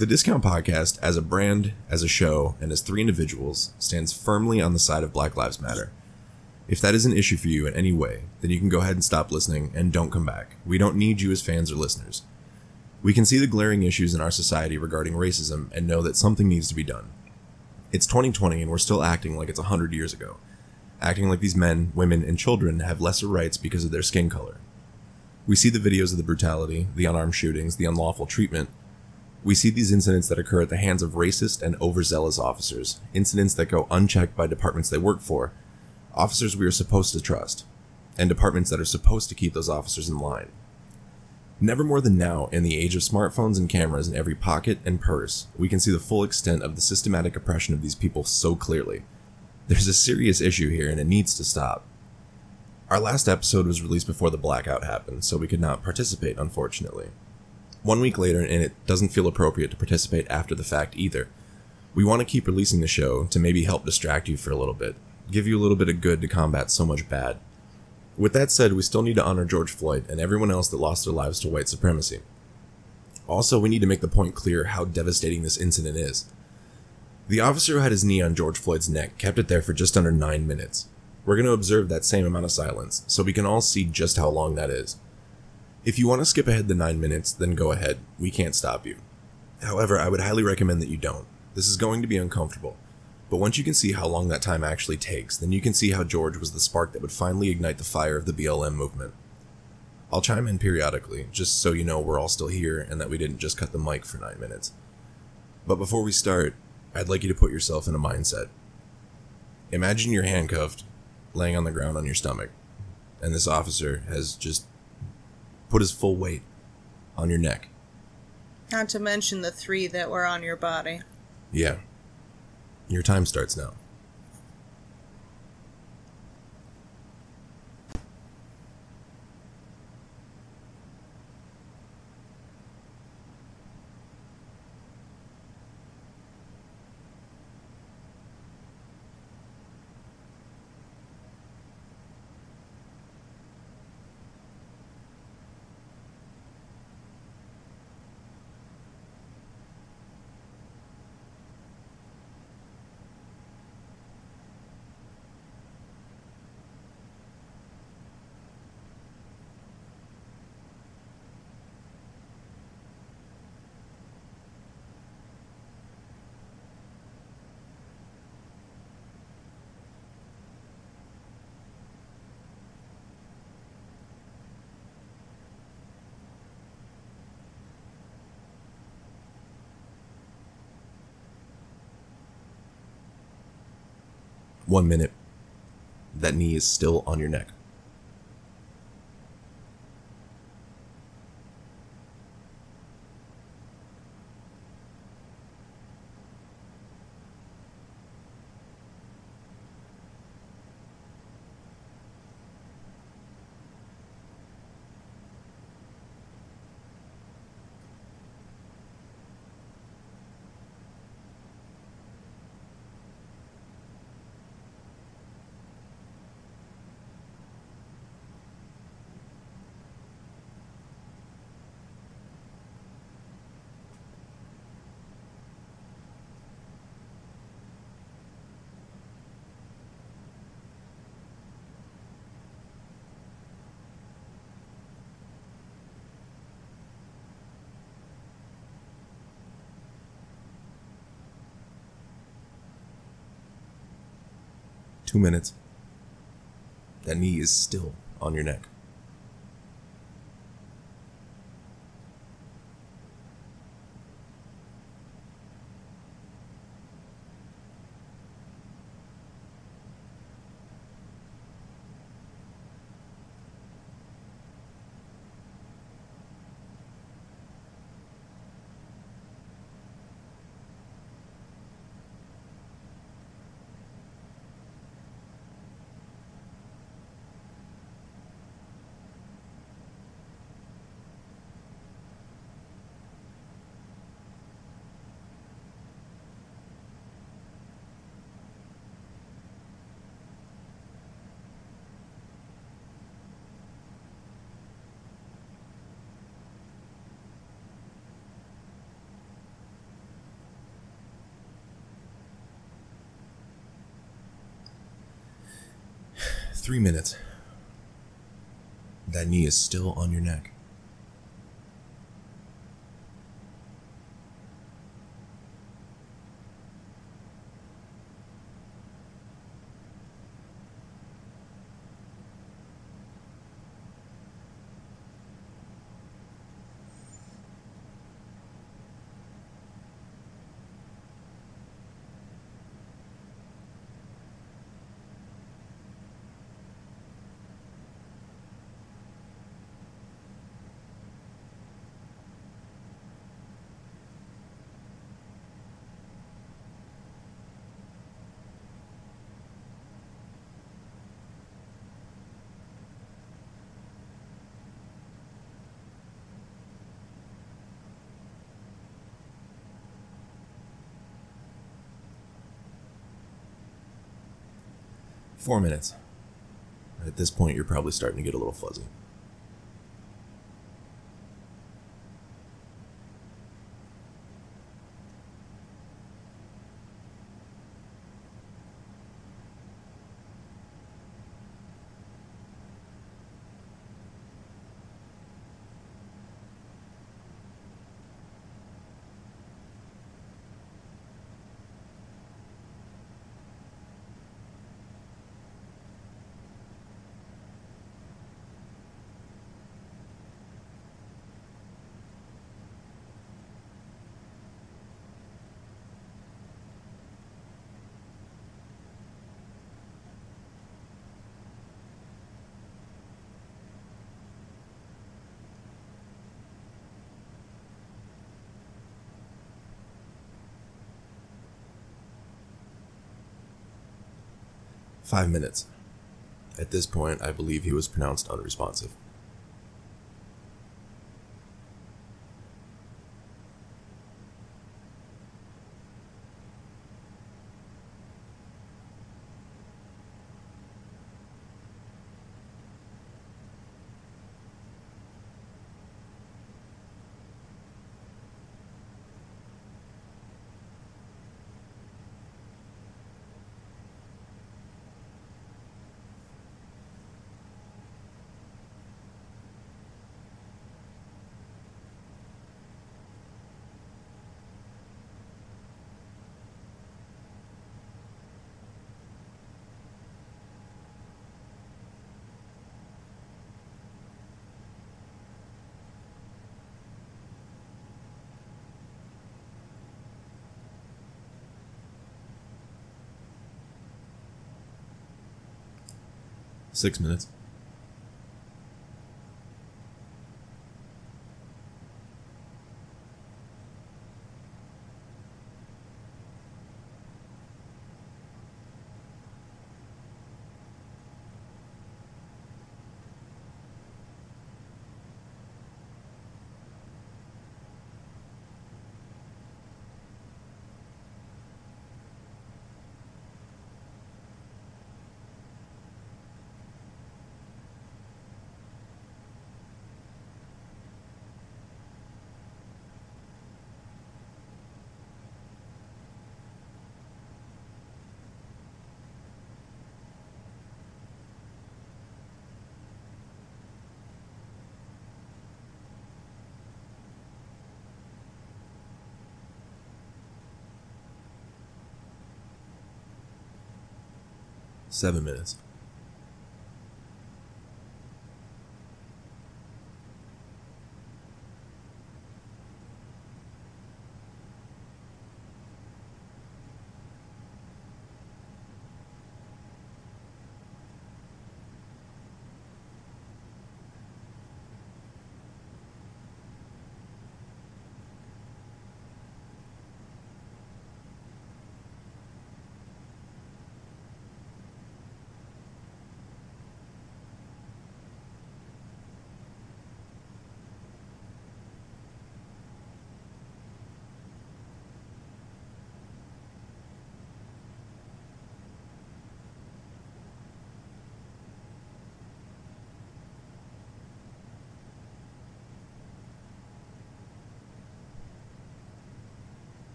The Discount Podcast, as a brand, as a show, and as three individuals, stands firmly on the side of Black Lives Matter. If that is an issue for you in any way, then you can go ahead and stop listening and don't come back. We don't need you as fans or listeners. We can see the glaring issues in our society regarding racism and know that something needs to be done. It's 2020 and we're still acting like it's 100 years ago. Acting like these men, women, and children have lesser rights because of their skin color. We see the videos of the brutality, the unarmed shootings, the unlawful treatment. We see these incidents that occur at the hands of racist and overzealous officers, incidents that go unchecked by departments they work for, officers we are supposed to trust, and departments that are supposed to keep those officers in line. Never more than now, in the age of smartphones and cameras in every pocket and purse, we can see the full extent of the systematic oppression of these people so clearly. There's a serious issue here and it needs to stop. Our last episode was released before the blackout happened, so we could not participate, unfortunately. One week later, and it doesn't feel appropriate to participate after the fact either. We want to keep releasing the show to maybe help distract you for a little bit, give you a little bit of good to combat so much bad. With that said, we still need to honor George Floyd and everyone else that lost their lives to white supremacy. Also, we need to make the point clear how devastating this incident is. The officer who had his knee on George Floyd's neck kept it there for just under nine minutes. We're going to observe that same amount of silence, so we can all see just how long that is. If you want to skip ahead the nine minutes, then go ahead. We can't stop you. However, I would highly recommend that you don't. This is going to be uncomfortable. But once you can see how long that time actually takes, then you can see how George was the spark that would finally ignite the fire of the BLM movement. I'll chime in periodically, just so you know we're all still here and that we didn't just cut the mic for nine minutes. But before we start, I'd like you to put yourself in a mindset. Imagine you're handcuffed, laying on the ground on your stomach, and this officer has just put his full weight on your neck. Not to mention the three that were on your body. Yeah. Your time starts now. One minute. That knee is still on your neck. Two minutes. That knee is still on your neck. Three minutes. That knee is still on your neck. Four minutes. At this point, you're probably starting to get a little fuzzy. Five minutes. At this point, I believe he was pronounced unresponsive. Six minutes. Seven minutes.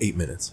Eight minutes.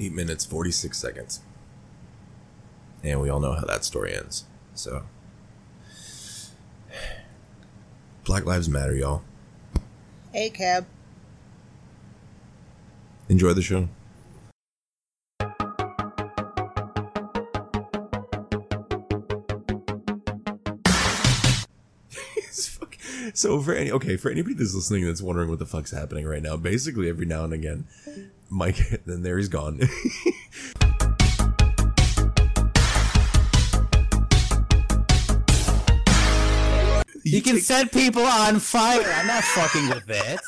Eight minutes, 46 seconds. And we all know how that story ends. So. Black Lives Matter, y'all. Hey, cab. Enjoy the show. So for any okay for anybody that's listening that's wondering what the fuck's happening right now basically every now and again mike then there he's gone You can set people on fire. I'm not fucking with it.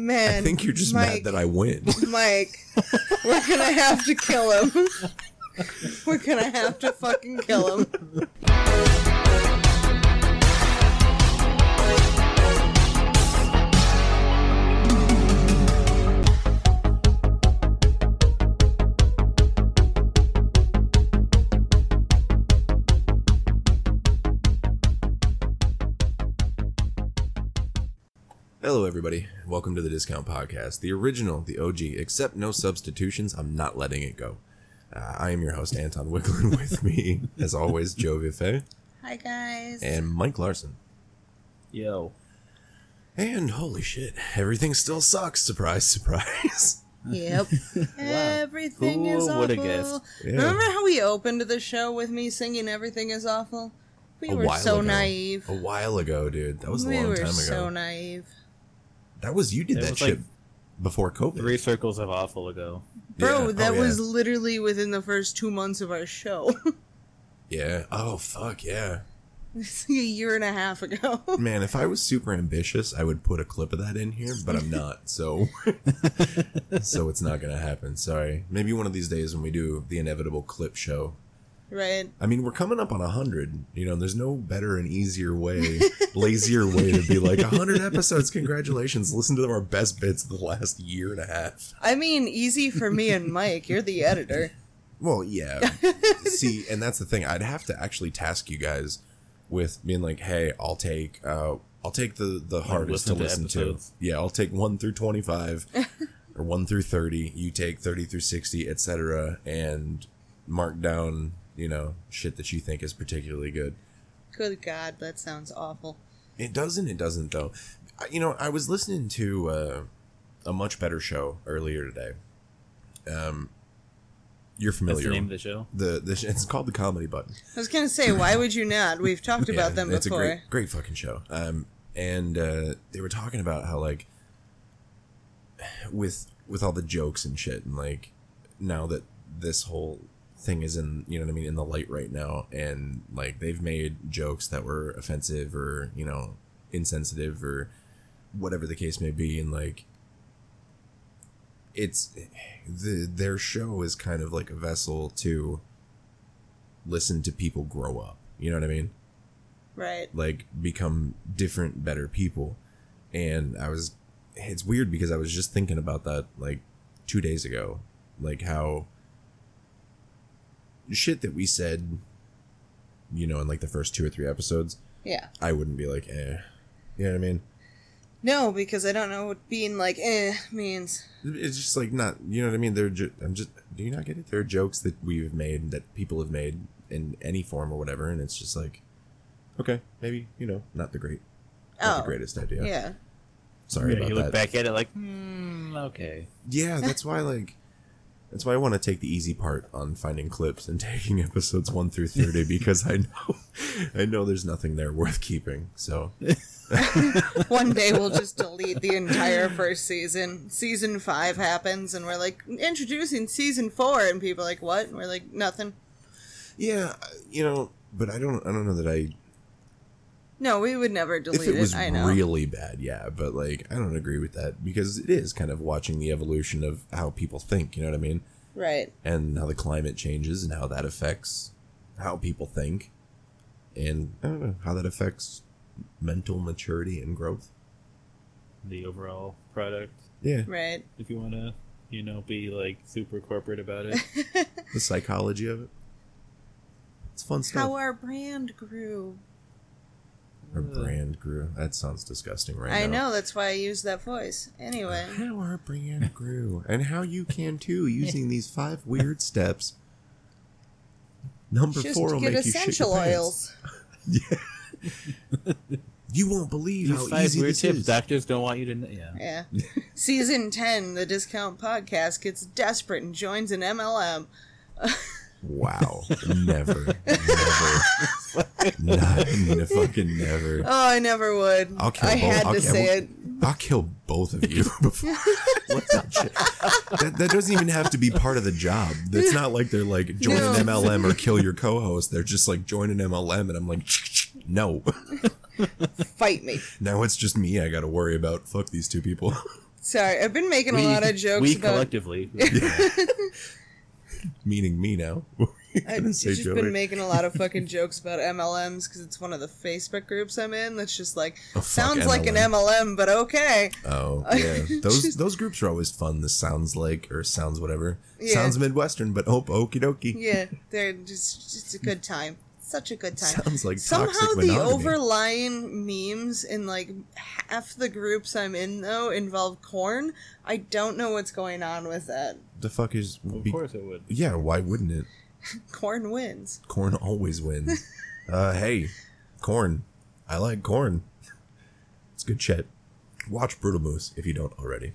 Man. i think you're just Mike, mad that i win Mike, we're gonna have to kill him. we're gonna have to fucking kill him. hello everybody. Welcome to the discount podcast the original the og except no substitutions. I'm not letting it go uh, i am your host anton wicklin with me as always joe Viffet Hi guys. and mike larson Yo. and holy shit everything still sucks surprise surprise Yep. Everything Who is would've awful. guessed? Yeah. Remember how we opened the show with me singing "Everything is awful"? We a were while so ago. naive. A while ago, dude. That was a we long were time ago. so naive, that was you did It that was shit like before COVID. Three circles of awful ago. Bro. Yeah. Oh, that Oh, was yeah. literally within the first two months of our show. yeah. Oh fuck yeah. It's like a year and a half ago. Man, if I was super ambitious, I would put a clip of that in here, but I'm not. So so it's not going to happen. Sorry. Maybe one of these days when we do the inevitable clip show. Right. I mean, we're coming up on a 100, you know, and there's no better and easier way, lazier way to be like, a 100 episodes, congratulations. Listen to our best bits of the last year and a half. I mean, easy for me and Mike. You're the editor. Well, yeah. See, and that's the thing. I'd have to actually task you guys with being like, "Hey, I'll take uh I'll take the the hardest to listen to listen to. Yeah, I'll take 1 through 25 or 1 through 30. You take 30 through 60, etc. and mark down, you know, shit that you think is particularly good." Good God, that sounds awful. It doesn't. It doesn't though. You know, I was listening to uh, a much better show earlier today. Um, you're That's familiar. the name of the show. the, the it's called the comedy button. I was gonna say, why would you not? We've talked about them it's before. a great, great fucking show. Um, and uh, they were talking about how like with with all the jokes and shit, and like now that this whole thing is in you know what I mean in the light right now, and like they've made jokes that were offensive or you know insensitive or whatever the case may be, and like it's the their show is kind of like a vessel to listen to people grow up. You know what I mean? Right. like become different better people and i was it's weird because i was just thinking about that like two days ago like how shit that we said you know in like the first two or three episodes Yeah. i wouldn't be like eh you know what i mean No, because I don't know what being like eh means. it's just like not you know what i mean they're ju- i'm just do you not get it there are jokes that we've made that people have made in any form or whatever and it's just like okay maybe you know not the great not Oh. the greatest idea Yeah. sorry Yeah, about you that look back at it like, hmm, okay. Yeah, that's why like that's why I want to take the easy part on finding clips and taking episodes 1 through 30 because I know I know there's nothing there worth keeping. So, One day we'll just delete the entire first season. Season five happens, and we're like introducing season four, and people are like, "What?" And we're like, "Nothing." yeah, you know, but I don't I don't know that I No, we would never delete if it was I know. really bad, yeah, but like I don't agree with that because it is kind of watching the evolution of how people think, you know what I mean? right. And how the climate changes and how that affects how people think. And I don't know how that affects mental maturity and growth. The overall product, Yeah. Right. if you want to, you know, be like super corporate about it. the psychology of it. It's fun stuff. How our brand grew. Our brand grew. That sounds disgusting right I now. know, that's why I use that voice. Anyway. How our brand grew. And how you can too using these five weird steps. Number Just four will get make you shit essential your pants. oils. You won't believe how five easy weird this tips is. doctors don't want you to know. Yeah. Yeah. Season 10, the Discount Podcast gets desperate and joins an MLM. Wow. Never. Never. Not n- fucking never. Oh, I never would. I'll kill I both. had I'll to kill- say it. I'll kill both of you before. what that shit? That, that doesn't even have to be part of the job. It's not like they're like join No. an MLM or kill your co-host. They're just like join an MLM, and I'm like, no. Fight me. now it's just me. I got to worry about. Fuck these two people. Sorry, I've been making a lot of jokes we about. collectively. Meaning me now. I've just Joey? been making a lot of fucking jokes about MLMs because it's one of the Facebook groups I'm in. That's just like Oh, sounds like an MLM. MLM, but okay. Oh yeah, those those groups are always fun. This sounds like or sounds whatever. Yeah. Sounds Midwestern, but oh, okie dokie. Yeah, they're just just a good time. Such a good time. Sounds like Somehow the overlying memes in like half the groups I'm in though involve corn. I don't know what's going on with that. The fuck is? of be- course it would. Yeah, why wouldn't it? Corn wins. Corn always wins. uh, hey, corn. I like corn. It's good shit. Watch Brutalmoose if you don't already.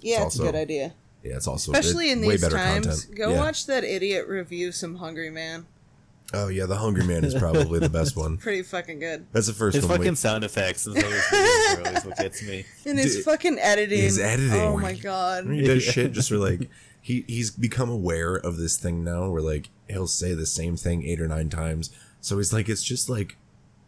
Yeah, It's it's, a good idea. Yeah, it's also Especially good- in way these better times. content. Go Yeah. watch that idiot review some Hungry Man. Oh yeah, the Hungry Man is probably the best one. Pretty fucking good. That's the first His one. we- fucking sound effects and those videos are always what gets me. And his Dude, fucking editing. his editing, Oh my god. He does shit just for like he he's become aware of this thing now where like he'll say the same thing eight or nine times. So he's like it's just like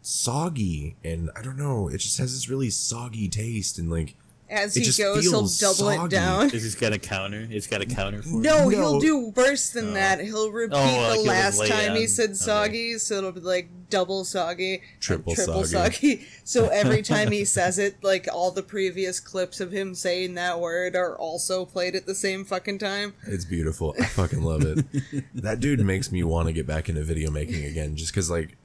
soggy and I don't know, it just has this really soggy taste and like As it he goes, he'll feels double it down. Is he's got a counter? It's got a counter for? No, No. he'll do worse than oh. that. He'll repeat Oh, like the he'll last lay time he down. said Okay. soggy, so it'll be like double soggy, Triple triple soggy. soggy. So every time he says it, like all the previous clips of him saying that word are also played at the same fucking time. it's beautiful. I fucking love it. that dude makes me want to get back into video making again just cuz like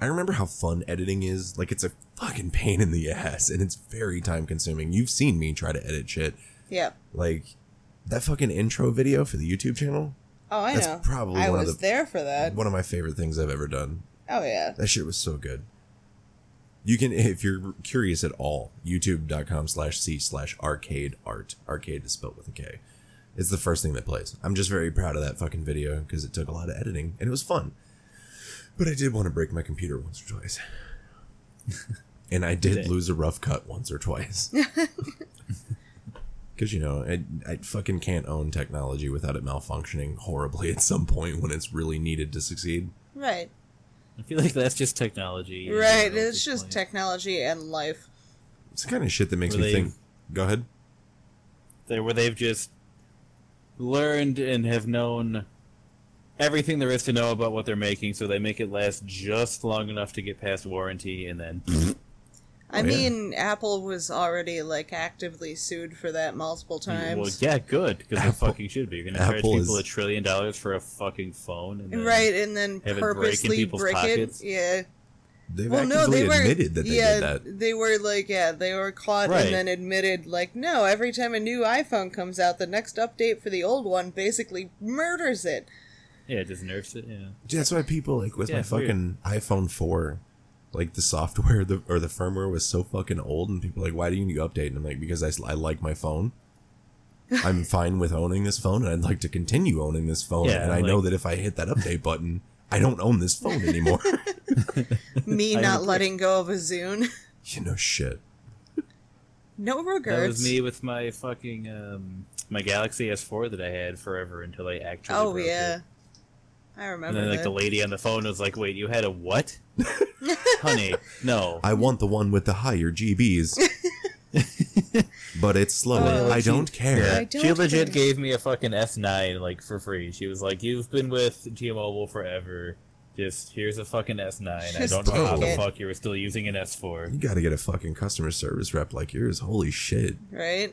I remember how fun editing is. Like it's a fucking pain in the ass and it's very time consuming. You've seen me try to edit shit. Yeah. Like that fucking intro video for the YouTube channel. Oh, I That's know. probably I one of was the- there for that. One of my favorite things I've ever done. Oh yeah. That shit was so good. You can, if you're curious at all, youtube.com slash c slash arcade art. Arcade is spelled with a K. It's the first thing that plays. I'm just very proud of that fucking video because it took a lot of editing and it was fun. But I did want to break my computer once or twice. and I did Dang. lose a rough cut once or twice. Because, you know, I, I fucking can't own technology without it malfunctioning horribly at some point when it's really needed to succeed. Right. I feel like that's just technology. Right. general It's just point. technology and life. It's the kind of shit that makes Were me think. Go ahead. They- where they've just learned and have known everything there is to know about what they're making, so they make it last just long enough to get past warranty, and then I Oh, yeah. mean, Apple was already like actively sued for that multiple times. well, yeah, good because they Apple- fucking should be. You're gonna charge Apple people is- a trillion dollars for a fucking phone, and then, Right, and then have it break in purposely people's brick pockets? it. Yeah. They've Well, no, they were. admitted that they yeah, did that. they were like, yeah, they were caught Right. and then admitted, like, no, every time a new iPhone comes out, the next update for the old one basically murders it. Yeah, it just nerfs it. Yeah, That's why people like with Yeah, my it's weird. fucking iPhone four, like the software the or the firmware was so fucking old, and people are like, why do you need to update? And I'm like, because I, I like my phone. I'm fine with owning this phone, and I'd like to continue owning this phone. Yeah, and I know that if I hit that update button, I don't own this phone anymore. Me not letting go of a Zune. you know, shit. no that regrets. was me with my fucking um, my Galaxy S4 that I had forever until I actually. Oh broke yeah, it. I remember. And remember then like that. the lady on the phone was like, "Wait, you had a what, honey? No, I want the one with the higher GBs, but it's slower. Oh, I gee. don't care. I don't she legit care. gave me a fucking S9 like for free. She was like, "You've been with T-Mobile forever. Just here's a fucking S9. I don't know how take the fuck you were still using an S4." You got to get a fucking customer service rep like yours. Holy shit. right?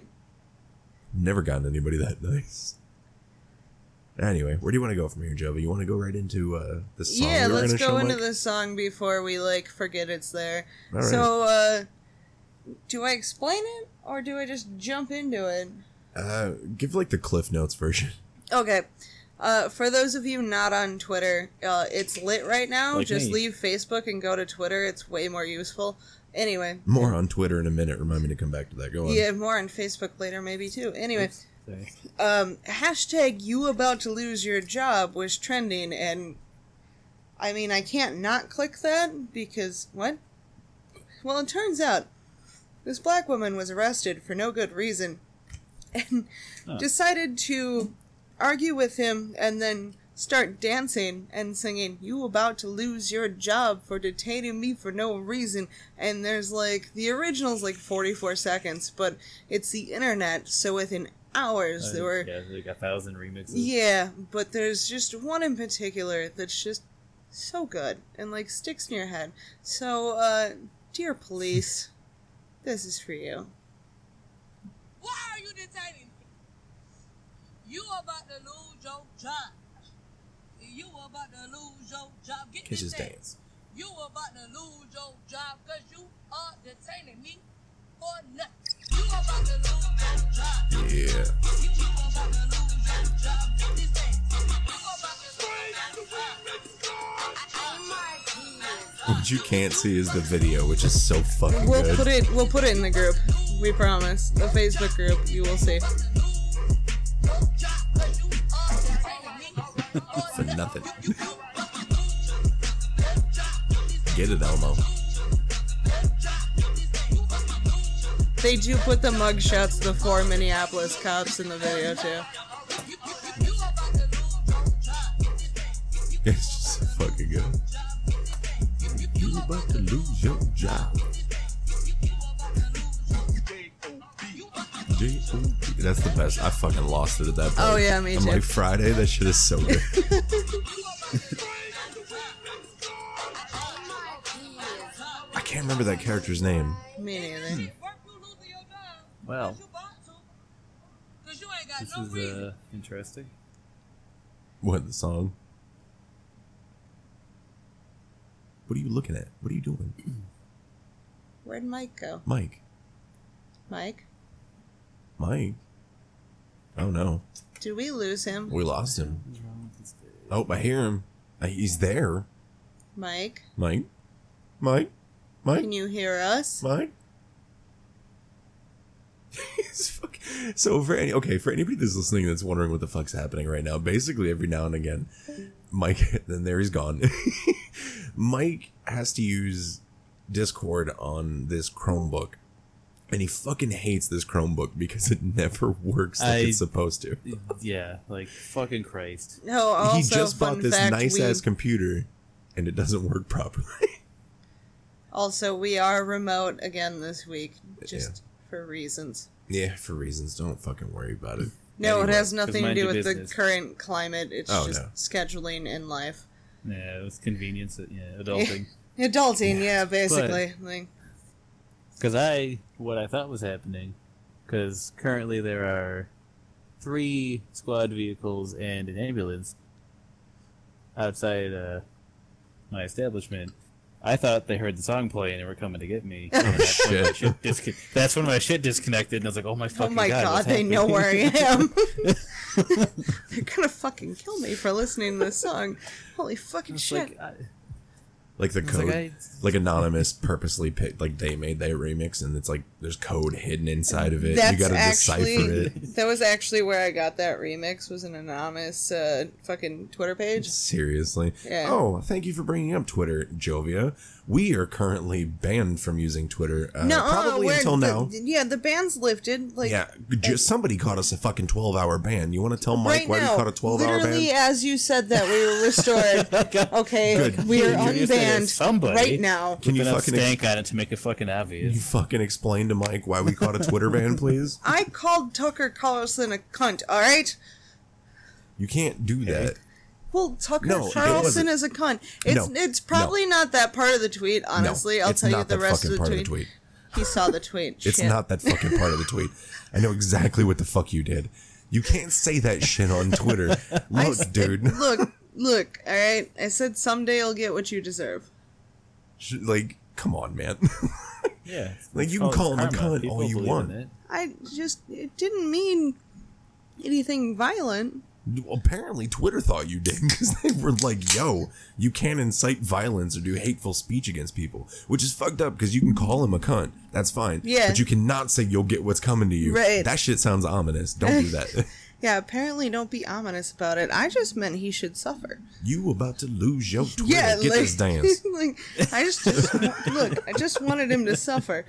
Never gotten anybody that nice. Anyway, where do you want to go from here, Jovi? You want to go right into uh, the song? yeah, we were let's gonna go show into Mike? the song before we like forget it's there. All right. So, uh, do I explain it or do I just jump into it? Uh, give like the Cliff Notes version. Okay. Uh, for those of you not on Twitter, uh, it's lit right now. Like just me. leave Facebook and go to Twitter. It's way more useful. Anyway, More on Twitter in a minute. Remind me to come back to that. Go on. yeah, more on Facebook later, maybe too. Anyway, Um, hashtag you about to lose your job was trending, and I mean, I can't not click that because what? Well, it turns out this black woman was arrested for no good reason and decided to argue with him and then start dancing and singing, You about to lose your job for detaining me for no reason. And there's like, the original's like 44 seconds, but it's the internet, so within hours there were. yeah, like a thousand remixes. Yeah, but there's just one in particular that's just so good and like sticks in your head. So, uh, dear police, this is for you. Why are you detaining me? You about to lose your job. You about to lose your job. Get Kisses this dance. You about to lose your job because you are detaining me for nothing. You about to lose your job. Yeah. You about to lose your job. Get this dance. You about to lose your job. What you can't see is the video, which is so fucking We'll good. put it. We'll put it in the group. We promise. The Facebook group. You will see. for nothing. Get it, Elmo. They do put the mugshots of the four Minneapolis cops in the video too. It's just so fucking good. You about to lose your job. That's the best. I fucking lost it at that point. Oh, yeah, me I'm too. like Friday. That shit is so good. I can't remember that character's name. Me neither. Hmm. Well, Cause you ain't got this no is reason. uh, interesting. What the song? What are you looking at? What are you doing, Where'd Mike go? Mike? Mike, Mike? Oh no, did we lose him? we lost him. What's wrong with this day? Oh, I hear him. Uh, He's there. Mike, Mike? Mike? Mike? can you hear us? Mike? He's fuck- so for any okay for anybody that's listening that's wondering what the fuck's happening right now, basically every now and again, Mike then there he's gone. Mike has to use Discord on this Chromebook, and he fucking hates this Chromebook because it never works like I- it's supposed to. Yeah, like fucking Christ. No. Also, he just bought this fact, nice we, ass computer, and it doesn't work properly. Also, we are remote again this week, just Yeah. For reasons. yeah, for reasons. Don't fucking worry about it. No, Anyway. it has nothing to do with business. the current climate. It's Oh, just no. scheduling in life. Yeah, it was convenience. Yeah, adulting. Adulting, yeah, basically. Like, Because I, what I thought was happening, because currently there are three squad vehicles and an ambulance outside uh, my establishment. I thought they heard the song playing and they were coming to get me. And that's, when my Shit. shit disco- that's when my shit disconnected, and I was like, "Oh my god!" oh my god!" god, they know where I am. They're gonna fucking kill me for listening to this song. Holy fucking shit. like, I, like the it's code like, I, like anonymous purposely picked like they made that remix and it's like there's code hidden inside of it you gotta actually decipher it that was actually where I got that remix. Was an anonymous uh, fucking Twitter page. seriously Yeah. oh thank you for bringing up twitter jovia we are currently banned from using twitter uh, no, probably until the- now Yeah, the ban's lifted. Like yeah just somebody caught us a fucking 12 hour ban you want to tell mike right why now, we caught a 12 hour ban? literally as you said that we were restored. okay, Good. we are You're gonna say unbanned somebody. right now. can you Put enough fucking ex- stank on it to make it fucking obvious? you fucking explain to mike why we caught a twitter ban please I called Tucker Carlson a cunt. All right. you can't do that Well, Tucker No, Carlson is a cunt. It's No, it's probably not that part of the tweet. Honestly, no, I'll tell you the rest of the part tweet. of the tweet He saw the tweet. It's Shit. not that fucking part of the tweet. I know exactly what the fuck you did. You can't say that shit on Twitter. Look, s- dude. Look, look. All right. I said someday you'll get what you deserve. Like, come on, man. Yeah. Like, you can call him a cunt People all you believe want. it. I just it didn't mean anything violent. Apparently, Twitter thought you did because they were like, "Yo, you can't incite violence or do hateful speech against people," which is fucked up because you can call him a cunt. That's fine. Yeah. But you cannot say you'll get what's coming to you. Right. That shit sounds ominous. Don't do that. Yeah, apparently don't be ominous about it. I just meant he should suffer. you about to lose your Twitter. Yeah, get like, this dance. like I just, just look. I just wanted him to suffer.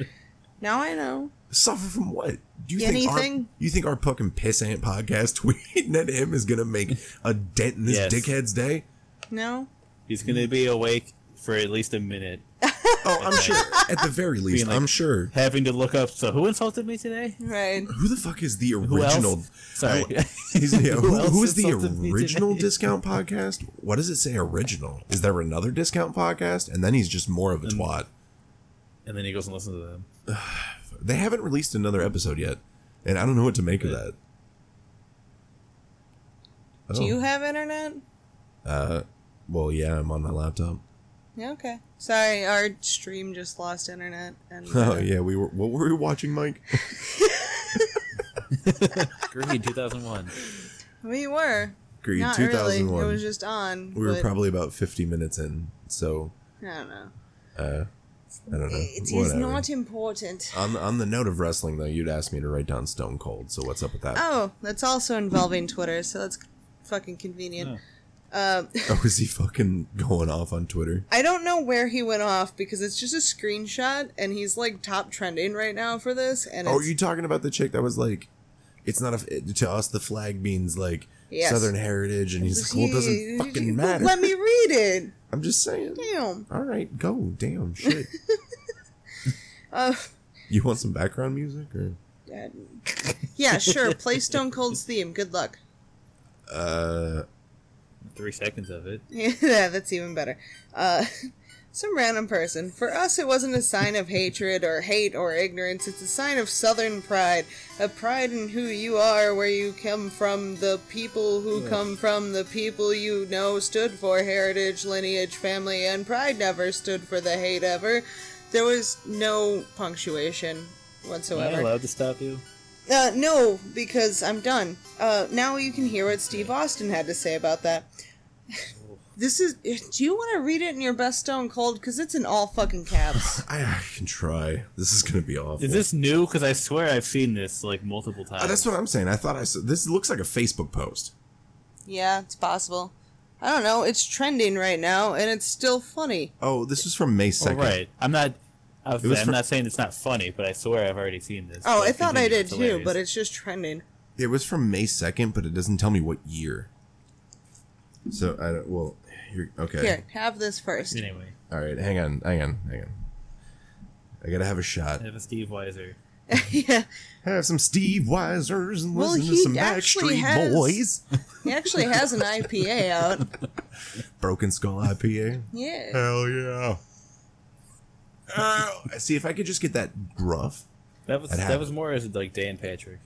Now I know. Suffer from what? Do you think Anything? our, you think our fucking piss ant podcast tweeting at him is gonna make a dent in this Yes. dickhead's day? No. He's gonna be awake for at least a minute, Oh, I'm sure. At the very least, like- I'm sure. having to look up. So who insulted me today? Right. Who the fuck is the original? Sorry. He's, yeah, Who who, who is the original discount podcast? What does it say original? Is there another discount podcast? And then he's just more of a twat. And then he goes and listens to them. They haven't released another episode yet, and I don't know what to make of that. Do Oh, you have internet? Uh, well, yeah, I'm on my laptop. Yeah. Okay. Sorry, our stream just lost internet. And Oh yeah, we were. What were we watching, Mike? Greed 2001. we were. Greed Not really. 2001. It was just on. we were probably about 50 minutes in, so I don't know. uh, I don't know. It is Whatever. not important. On on the note of wrestling, though, you'd asked me to write down Stone Cold. So what's up with that? Oh, that's also involving Twitter, so that's fucking convenient. Uh, Oh, is he fucking going off on Twitter? I don't know where he went off because it's just a screenshot, and he's like top trending right now for this. And Oh, are you talking about the chick that was like, it's not a it- to us the flag means like Yes. Southern heritage, and he's like, well, it doesn't fucking matter. Let me read it. I'm just saying. Damn. All right, go. Damn shit. Uh, you want some background music or? uh, yeah, sure. Play Stone Cold's theme. Good luck. Uh, Three seconds of it. yeah, that's even better. Uh, some random person. For us, it wasn't a sign of hatred or hate or ignorance. It's a sign of Southern pride. A pride in who you are, where you come from, the people who come from, the people you know stood for heritage, lineage, family, and pride never stood for the hate ever. There was no punctuation Am I whatsoever. allowed to stop you? Uh, no, because I'm done. Uh, now you can hear what Steve Austin had to say about that. This is. Do you want to read it in your best Stone Cold? Because it's in all fucking caps. I, I can try. This is gonna be awful. Is this new? Because I swear I've seen this like multiple times. Uh, that's what I'm saying. I thought I saw. This looks like a Facebook post. yeah, it's possible. I don't know. It's trending right now, and it's still funny. Oh, this is from May Oh, second. right. I'm not. I was, was I'm for- not saying it's not funny, but I swear I've already seen this. Oh, I thought I did too, but it's just trending. It was from May second, but it doesn't tell me what year. So I don't. Well, here. Okay. Here, have this first. anyway. All right. Hang on. Hang on. Hang on. I gotta have a shot. I have a Steve Weiser. yeah, Have some Steve Weisers and Well, listen to he some actually Backstreet has- Boys. he actually has an IPA out. Broken Skull IPA. Yeah. Hell yeah. Uh, see if I could just get that gruff. That was I'd have that was more as like Dan Patrick.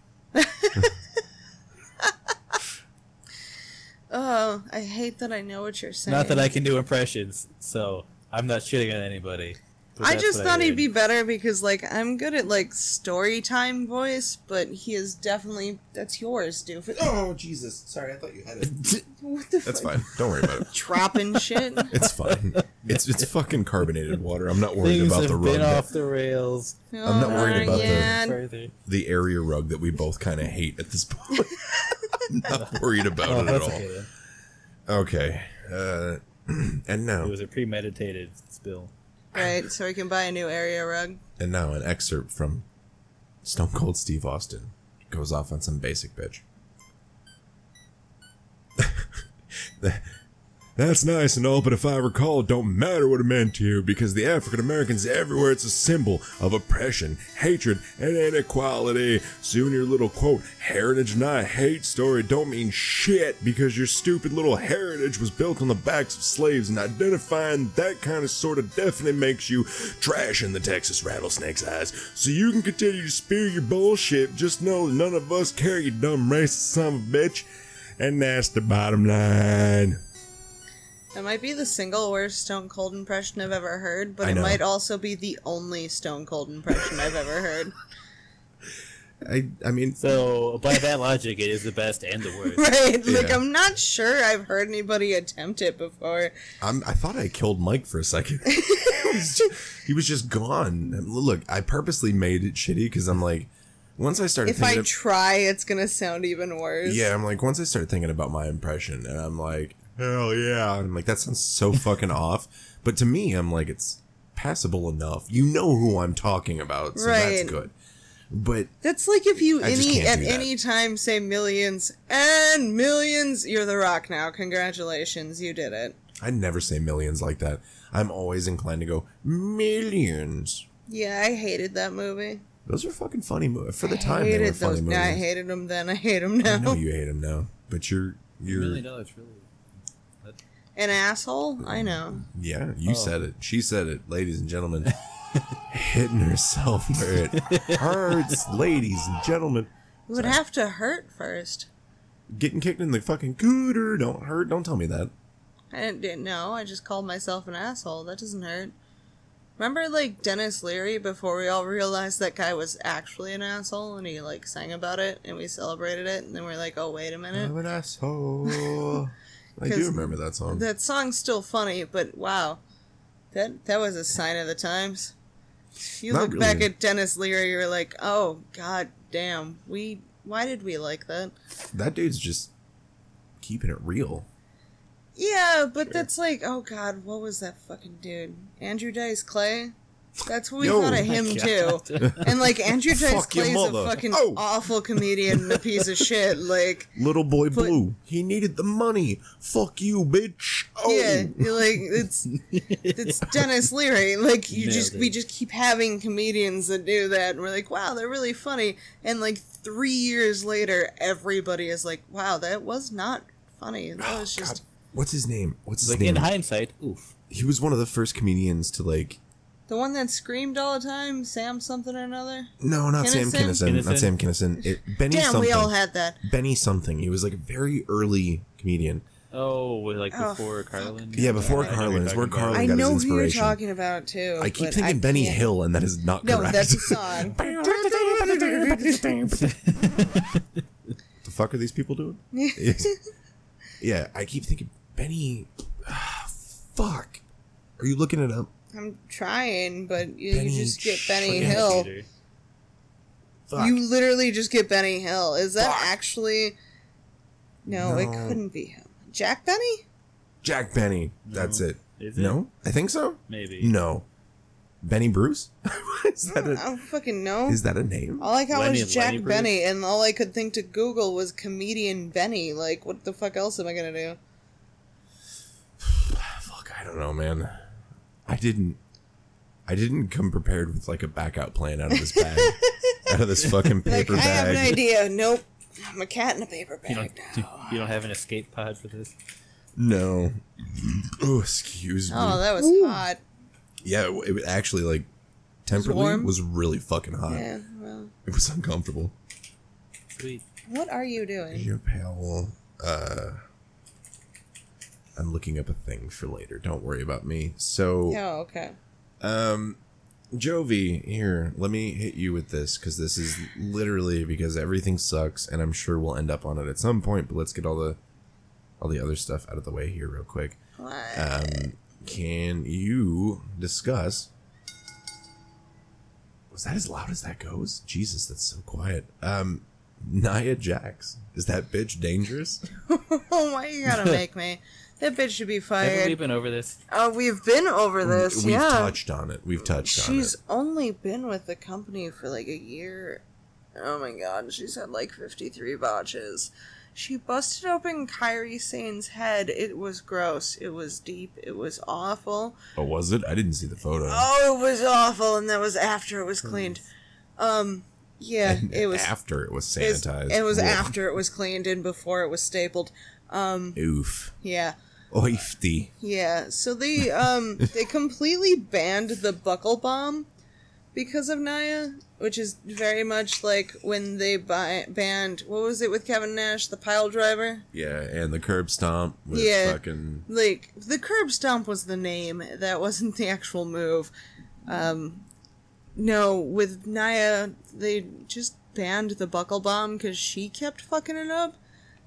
Oh, I hate that I know what you're saying. Not that I can do impressions, so I'm not shitting on anybody. But I just what thought he'd be better because, like, I'm good at like story time voice, but he is definitely that's yours, dude. Oh Jesus! Sorry, I thought you had it. What the That's fuck? fine. Don't worry about it. Dropping shit. It's fine. It's it's fucking carbonated water. I'm not worried Things about have the been rug. off the rails. I'm not worried about the- yeah. Further. the area rug that we both kind of hate at this point. I'm not worried about Oh, it at all. okay. Okay. Uh, and now It was a premeditated spill. Right, so we can buy a new area rug. and now, an excerpt from Stone Cold Steve Austin goes off on some basic bitch. That's nice and all, but if I recall, it don't matter what it meant to you because the African Americans everywhere it's a symbol of oppression, hatred, and inequality. Soon your little quote, heritage not hate story don't mean shit because your stupid little heritage was built on the backs of slaves and identifying that kind of sort of definitely makes you trash in the Texas rattlesnake's eyes. So you can continue to spew your bullshit, just know none of us care, you dumb racist son of a bitch. And that's the bottom line. That might be the single worst Stone Cold impression I've ever heard, but I it know. might also be the only Stone Cold impression I've ever heard. I I mean, So by that logic, it is the best and the worst. Right? Like, Yeah. I'm not sure I've heard anybody attempt it before. I'm, I thought I killed Mike for a second. he, was just, he was just gone. Look, I purposely made it shitty because I'm like, once I started If I of- try, it's gonna sound even worse. yeah, I'm like, once I started thinking about my impression, and I'm like, hell yeah, and I'm like, that sounds so fucking off. But to me, I'm like, it's passable enough. You know who I'm talking about, so that's good. But That's like if you I any at any time say millions and millions, you're the rock now. Congratulations, you did it. I never say millions like that. I'm always inclined to go millions. Yeah, I hated that movie. Those are fucking funny movies. For the I time, they were hated funny movies. I hated them then. I hate them now. I know you hate them now, but you're you're Million dollars, really. An asshole. I know. yeah. You Oh. said it. She said it, ladies and gentlemen. Hitting herself where it hurts, ladies and gentlemen. It would have to hurt first. Getting kicked in the fucking cooter don't hurt. Don't tell me that. I didn't, didn't know. I just called myself an asshole. That doesn't hurt. Remember, like Denis Leary, before we all realized that guy was actually an asshole, and he like sang about it, and we celebrated it, and then we are like, oh wait a minute, I'm an asshole. I do remember that song. that song's still funny, but wow, that that was a sign of the times. You Not look back at Denis Leary, you're like, oh god damn, we why did we like that? that dude's just keeping it real. Yeah, but that's like, oh god, what was that fucking dude? Andrew Dice Clay? That's what we Yo. thought of him too. And like Andrew Dice Fuck your Clay's a mother. fucking Oh. awful comedian and a piece of shit. Like Little boy But- blue. He needed the money. Fuck you, bitch. Oh. yeah, you're like it's it's Denis Leary. Like you Nailed just it. we just keep having comedians that do that and we're like, wow, they're really funny. And like three years later everybody is like, wow, that was not funny. That oh, was just God, what's his name? What's his Like name? in hindsight, oof. he was one of the first comedians to like the one that screamed all the time, Sam something or another. no not sam Kinison? kinison not sam kinison it, benny Damn, something we all had that. benny something he was like a very early comedian Oh, like Oh, before fuck. Carlin. Yeah, before I know Carlin you're is where talking about. Carlin I got his know who you're inspiration. talking about too. i keep but thinking I benny can't- hill and that is not No, correct that's a song. the fuck are these people doing Yes. yeah i keep thinking benny ah, fuck are you looking it up I'm trying, but you, Benny you just get Benny Shit. Hill. Fuck You literally just get Benny Hill. Is that Fuck. actually? No, it couldn't be him. Jack Benny? jack benny that's it Is it? no i think so Maybe. no benny bruce is I that a don't fucking know. is that a name all I got Lenny- was Jack Lenny Bruce? Benny, and all I could think to Google was comedian Benny. Like, what the fuck else am I gonna do? Fuck, I don't know, man. I didn't. I didn't come prepared with like a back out plan out of this bag, out of this fucking Like, paper I have an idea. Nope. I'm a cat in a paper You bag don't, now. you don't have an escape pod for this? No. Oh, excuse me. Oh, that was hot. yeah, it, it actually like temporarily warm? was really fucking hot. Yeah. Well, It was uncomfortable. Sweet. what are you doing? Your pal. Uh, I'm looking up a thing for later. Don't worry about me. So, Oh, okay. Um, Jovi, here, let me hit you with this because this is literally because everything sucks, and I'm sure we'll end up on it at some point. But let's get all the all the other stuff out of the way here real quick. What? Um, can you discuss? Was that as loud as that goes? Jesus, that's so quiet. Um, Nia Jax, is that bitch dangerous? oh, why you gotta make me? That bitch should be Haven't fired. we been over this? Oh, we've been over this. We've yeah. touched on it. We've touched She's on it. She's only been with the company for like a year. Oh my god, she's had like 53 botches. She busted open Kairi Sane's head. It was gross. It was deep. It was awful. Oh, was it? I didn't see the photo. Oh, it was awful, and that was after it was cleaned. Hmm. Um, yeah, And it was. after it was it was- sanitized. It was Ugh. after it was cleaned and before it was stapled. Um, Oof. Yeah. Oifty. Yeah, so they um they completely banned the buckle bomb because of Nia, which is very much like when they buy, banned what was it with Kevin Nash, the pile driver? Yeah, and the curb stomp with Yeah. fucking. Like the curb stomp was the name, that wasn't the actual move. Um no, with Nia they just banned the buckle bomb cuz she kept fucking it up.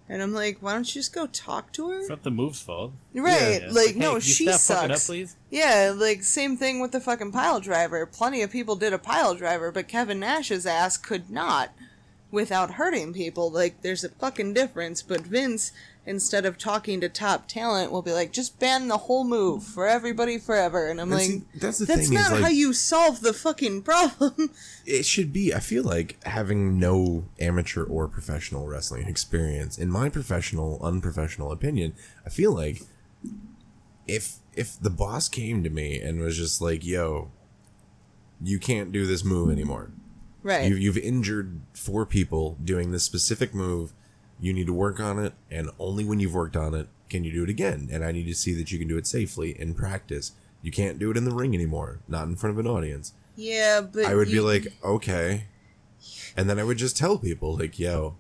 And I'm like, why don't you just go talk to her? It's not the move's fault. Right, Yeah. like Hey, no, can you she stop fucking sucks. Up, please. Yeah, like same thing with the fucking pile driver. Plenty of people did a pile driver, but Kevin Nash's ass could not without hurting people. Like there's a fucking difference, but Vince instead of talking to top talent will be like just ban the whole move for everybody forever and I'm That's like the- that's the that's thing is, not like- how you solve the fucking problem. It should be. I feel like having no amateur or professional wrestling experience, in my professional, unprofessional opinion, I feel like if if the boss came to me and was just like, "Yo, you can't do this move anymore. right. You, you've injured four people doing this specific move. You need to work on it, and only when you've worked on it can you do it again. And I need to see that you can do it safely in practice. You can't do it in the ring anymore, not in front of an audience. yeah, but I would be like, okay. And then I would just tell people, like, yo,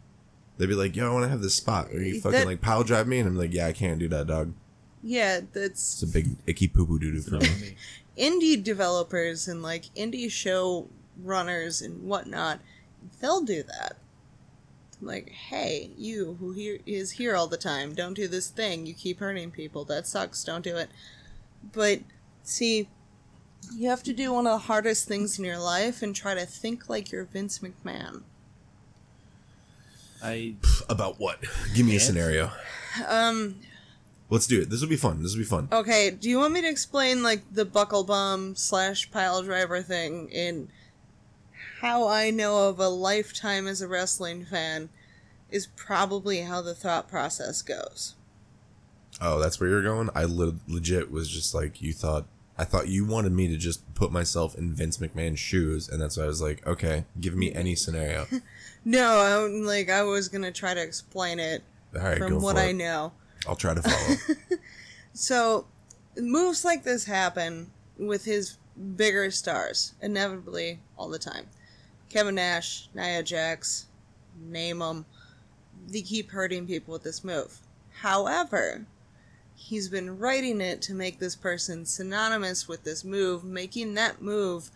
they'd be like, yo, I want to have this spot. Are you fucking That- like pile drive me? And I'm like, yeah, I can't do that, dog. Yeah, that's It's a big icky poo poo doo doo for me. indie developers and like indie show runners and whatnot, they'll do that. Like, hey, you who here is here all the time, don't do this thing. You keep hurting people. That sucks. Don't do it. But see, you have to do one of the hardest things in your life and try to think like you're Vince McMahon. I About what? Give me a scenario. Um, Let's do it. This will be fun. This will be fun. Okay, do you want me to explain like the buckle bomb slash pile driver thing in how I know of a lifetime as a wrestling fan is probably how the thought process goes. Oh, that's where you're going? I le- legit was just like, you thought, I thought you wanted me to just put myself in Vince McMahon's shoes. And that's why I was like, okay, give me any scenario. No, I'm like I was gonna try to explain it right, from what I it. know. I'll try to follow. So moves like this happen with his bigger stars inevitably all the time. Kevin Nash, Nia Jax, name them. They keep hurting people with this move. However, he's been writing it to make this person synonymous with this move, making that move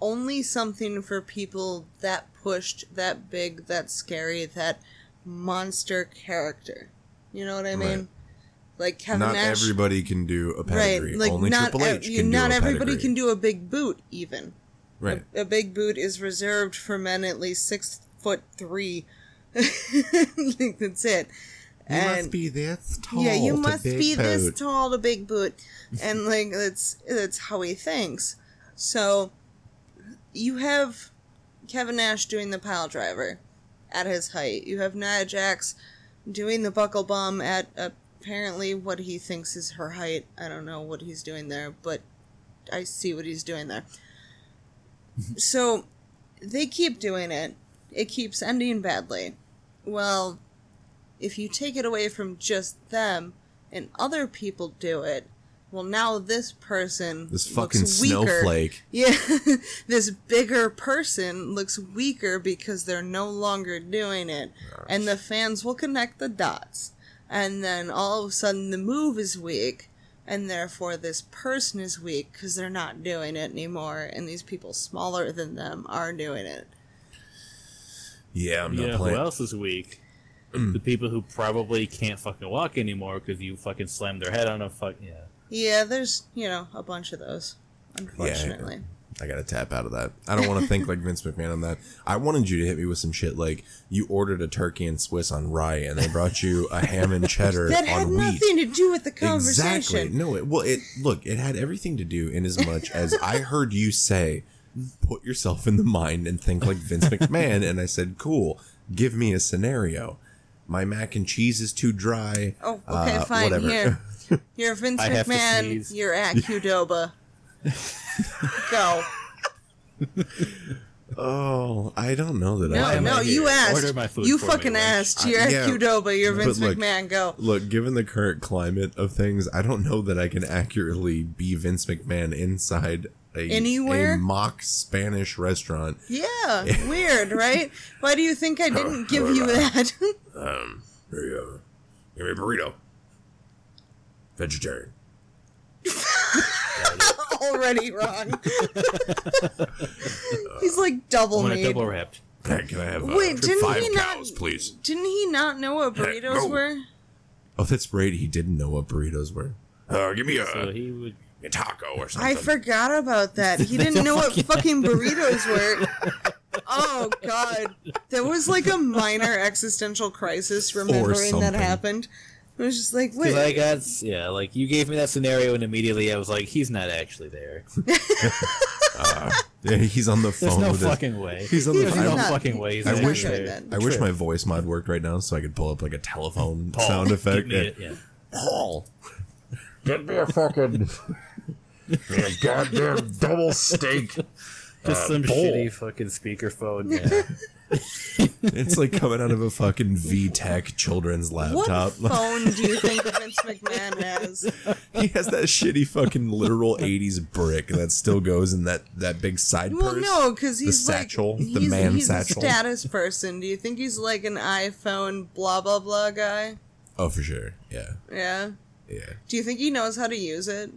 only something for people that pushed, that big, that scary, that monster character. You know what I mean? Right. Like Kevin not Nash. everybody can do a pedigree. Right, like Only not Triple H you- can not do a everybody pedigree. can do a big boot even. Right. A big boot is reserved for men at least six foot three. like that's it. You and must be this tall. yeah, you must be this tall to big boot, and like that's that's how he thinks. So you have Kevin Nash doing the pile driver at his height. You have Nia Jax doing the buckle bomb at apparently what he thinks is her height. I don't know what he's doing there, but I see what he's doing there. So they keep doing it. It keeps ending badly. Well, if you take it away from just them and other people do it, well, now this person This looks fucking weaker. snowflake. Yeah, this bigger person looks weaker because they're no longer doing it, and the fans will connect the dots, and then all of a sudden the move is weak, and therefore this person is weak because they're not doing it anymore, and these people smaller than them are doing it. Yeah, I'm you not know who else is weak? Mm. the people who probably can't fucking walk anymore because you fucking slammed their head on a fuck yeah. Yeah, there's you know a bunch of those, unfortunately. I gotta tap out of that. I don't want to think like Vince McMahon on that. I wanted you to hit me with some shit like you ordered a turkey and Swiss on rye, and they brought you a ham and cheddar that had wheat. nothing to do with the conversation. Exactly. No, it, well, it look, it had everything to do in as much as I heard you say, put yourself in the mind and think like Vince McMahon, and I said, cool, give me a scenario. my mac and cheese is too dry. Oh, okay, Uh, fine. whatever. Here, you're Vince I McMahon. sneeze. You're at Qdoba. Go. oh, I don't know that No, I am no, you here? asked. Order my food you for me, fucking Lynch. asked. You're at yeah, Qdoba. You're Vince look- McMahon. Go. Look, given the current climate of things, I don't know that I can accurately be Vince McMahon inside a, Anywhere? a mock Spanish restaurant. Yeah, weird, right? Why do you think I didn't give you that? Um, here you go. Give me a burrito. Vegetarian. Already wrong. He's like double I want it made. double wrapped. Hey, can I have uh, Wait, didn't five he not- cows, please? Didn't he not know what burritos no. were? Oh, that's right. He didn't know what burritos were. Uh, give me a, So he would. a taco or something. I forgot about that. He didn't know what fucking burritos were. Oh god, there was like a minor existential crisis remembering that something. happened. It was just like, Cause I wait, got yeah, like you gave me that scenario, and immediately I was like, he's not actually there. Yeah, he's on the phone. There's no with his- fucking way. He's on the There's phone. no not- fucking way. He's I he's wish- not there. I wish my voice mod worked right now so I could pull up like a telephone Paul, sound give effect. me it, yeah. Paul, get me a fucking a goddamn double steak. Just Uh, some bowl. shitty fucking speakerphone. Yeah. It's like coming out of a fucking VTech children's laptop. what phone do you think Vince McMahon has? he has that shitty fucking literal '80s brick that still goes in that that big side Well, purse. no, because he's satchel, like the he's, man he's satchel. a status person. Do you think he's like an iPhone blah blah blah guy? Oh, for sure. Yeah, Yeah. yeah, Do you think he knows how to use it?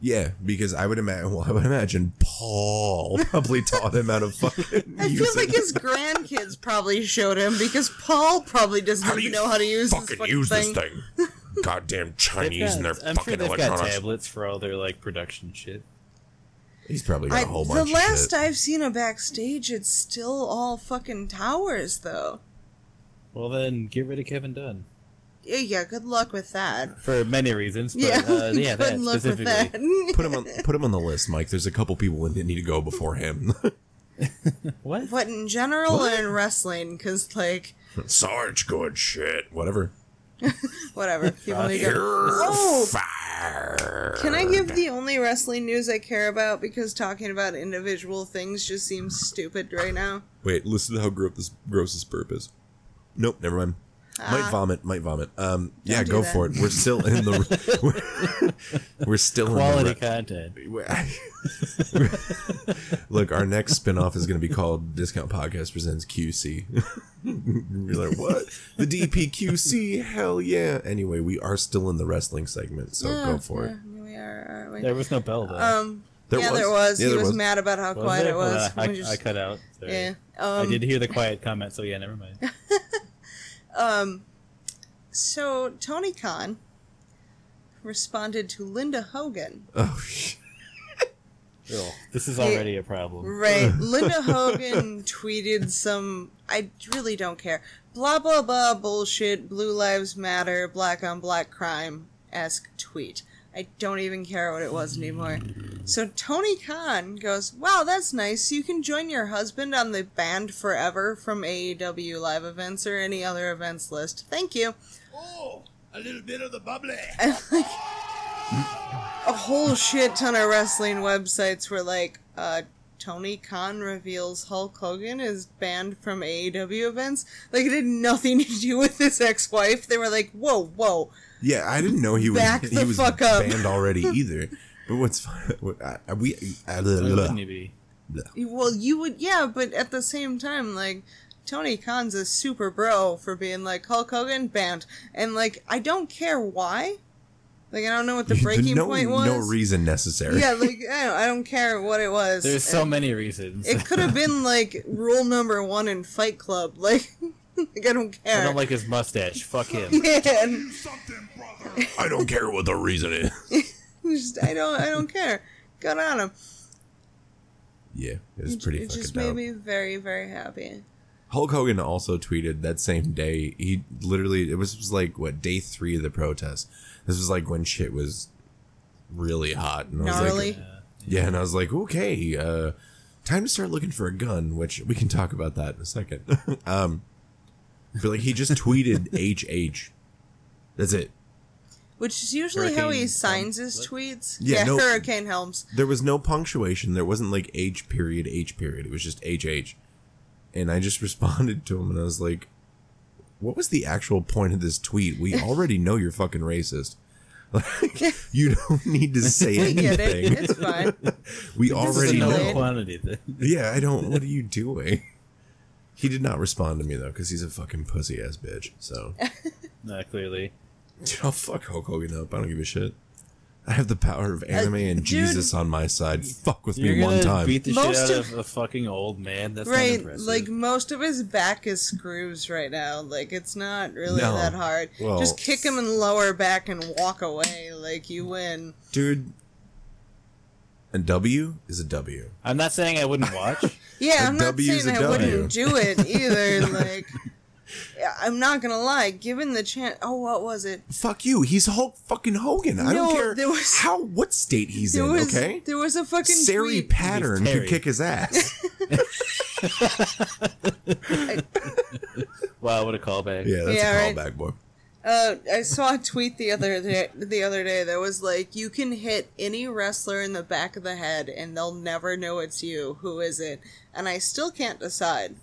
Yeah. Because I would imagine. Well, I would imagine Paul probably taught him how to fucking. I feel use like it. his grandkids probably showed him because Paul probably doesn't How do even know how to use fucking this fucking use thing. this thing? Goddamn They've Chinese and their got- I'm sure fucking they've got tablets for all their like production shit. He's probably got I, a whole the bunch last of shit. I've seen a backstage, it's still all fucking towers, though. Well, then get rid of Kevin Dunn Yeah, yeah. Good luck with that. for many reasons. But, Yeah, uh, yeah, good that luck with that. put him on put him on the list, Mike. There's a couple people that need to go before him. What? What in general and in wrestling, because like Sarge, good shit. Whatever. whatever, people need to go. Oh, fired. Can I give the only wrestling news I care about because talking about individual things just seems stupid right now? Wait, listen to how gross this gross this burp is. Nope, never mind. Might vomit. Might vomit. Um, yeah, Ah. go that. for it. We're still in the. We're, we're still Quality in content. Look, our next spin-off is going to be called Discount Podcast Presents QC. You're like, what? The DPQC? Hell yeah! Anyway, we are still in the wrestling segment, so go for it. We are, aren't we? There was no bell though. Um, There yeah, was. there was. Yeah, he there was, was. mad about how Was quiet there? it was. Well, I, just- I cut out. Sorry. yeah. I Um, did hear the quiet comment, so yeah, never mind. Um, so Tony Khan responded to Linda Hogan. Oh! Ew, this is already a problem. Right. Linda Hogan tweeted some I really don't care. Blah blah blah bullshit, blue lives matter, black on black crime esque tweet. I don't even care what it was anymore. So Tony Khan goes, Wow, that's nice. You can join your husband on the Banned Forever from AEW live events or any other events list. Thank you. Oh, a little bit of the bubbly. And like a whole shit ton of wrestling websites were like, uh, Tony Khan reveals Hulk Hogan is banned from AEW events. Like it had nothing to do with his ex-wife. They were like, "Whoa, whoa, Yeah, I didn't know he was Back he was fuck up. banned already either. But what's fun? what- we uh, Why wouldn't he? Well, you would, yeah, but at the same time, like, Tony Khan's a super bro for being like, Hulk Hogan banned. And, like, I don't care why. Like, I don't know what the breaking no, point was. No reason necessary. Yeah, like, I don't, I don't care what it was. There's so And many reasons. It could have been, like, rule number one in Fight Club. Like, like I don't care. I don't like his mustache. Fuck him. yeah, and I don't care what the reason is. just, I don't, I don't care. Good on him. Yeah, it was pretty it fucking just dope. made me very, very happy. Hulk Hogan also tweeted that same day. He literally it was, was like what day three of the protest. This was like when shit was really hot. And I was Gnarly. like, yeah, and I was like, okay, uh, time to start looking for a gun, which we can talk about that in a second. um, But like he just tweeted HH. That's it. Which is usually how he signs Helms, his what? tweets. Yeah, Yeah, no- Hurricane Helms. There was no punctuation. There wasn't like H period H period. It was just HH. And I just responded to him and I was like, "What was the actual point of this tweet? We already know you're fucking racist. Like you don't need to say We get it. anything. It's fine. We This already no no know. quantity thing. Yeah, I don't. What are you doing? He did not respond to me though, because he's a fucking pussy ass bitch. So, Not clearly. dude, I'll oh, fuck Hulk Hogan up. I don't give a shit. I have the power of uh, anime and dude- Jesus on my side. Fuck with You're me one time. beat the Most shit out of- of a fucking old man. That's right, impressive. like most of his back is screws right now. Like it's not really No. that hard. Well- Just kick him in the lower back and walk away. Like you win. Dude, and W is a W. I'm not saying I wouldn't watch. Yeah, A I'm not W saying a I W. wouldn't do it either. like, yeah, I'm not gonna lie. Given the chance, oh, what was it? Fuck you. He's Hulk fucking Hogan. I don't care there was- how what state he's There in. was okay, there was a fucking Sari tweet. Pattern Terry. could kick his ass. wow, what a callback. yeah, that's Yeah, a right. callback, boy. Uh, I saw a tweet the other day, the other day that was like, "You can hit any wrestler in the back of the head, and they'll never know it's you. Who is it?" And I still can't decide.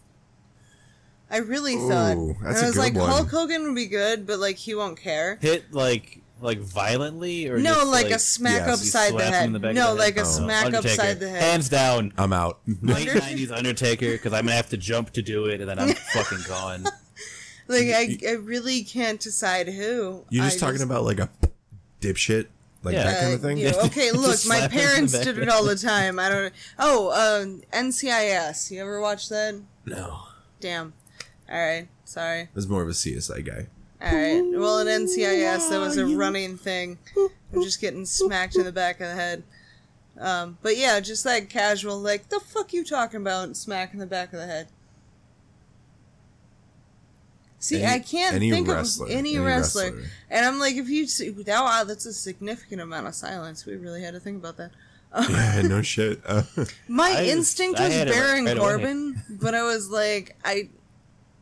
I really thought. Ooh, and that's I a was good like, one. Hulk Hogan would be good, but like he won't care. Hit like like violently or No, just, like, a smack yes, upside the head. the no, the like head? a Oh. smack Undertaker. upside the head. Hands down. I'm out. Late '90s Undertaker, because I'm gonna have to jump to do it, and then I'm fucking gone. Like I, I really can't decide who. You're just I talking about like a dipshit, like Yeah. that kind of Uh, thing. you know, okay, look, my slap him in the parents did it all the time. I don't. Oh, um, NCIS. You ever watch that? No, Damn. All right. Sorry. I was more of a CSI guy. All right. Well, in NCIS, that was a running thing. I'm just getting smacked in the back of the head. Um, but yeah, just like casual, like the fuck you talking about? Smack in the back of the head. See, Any- I can't any think wrestler, of any, any wrestler. wrestler. and I'm like, if you see, that, wow, that's a significant amount of silence. We really had to think about that. Yeah, no shit. Uh, My I instinct I was Baron right. Corbin, but I was like, I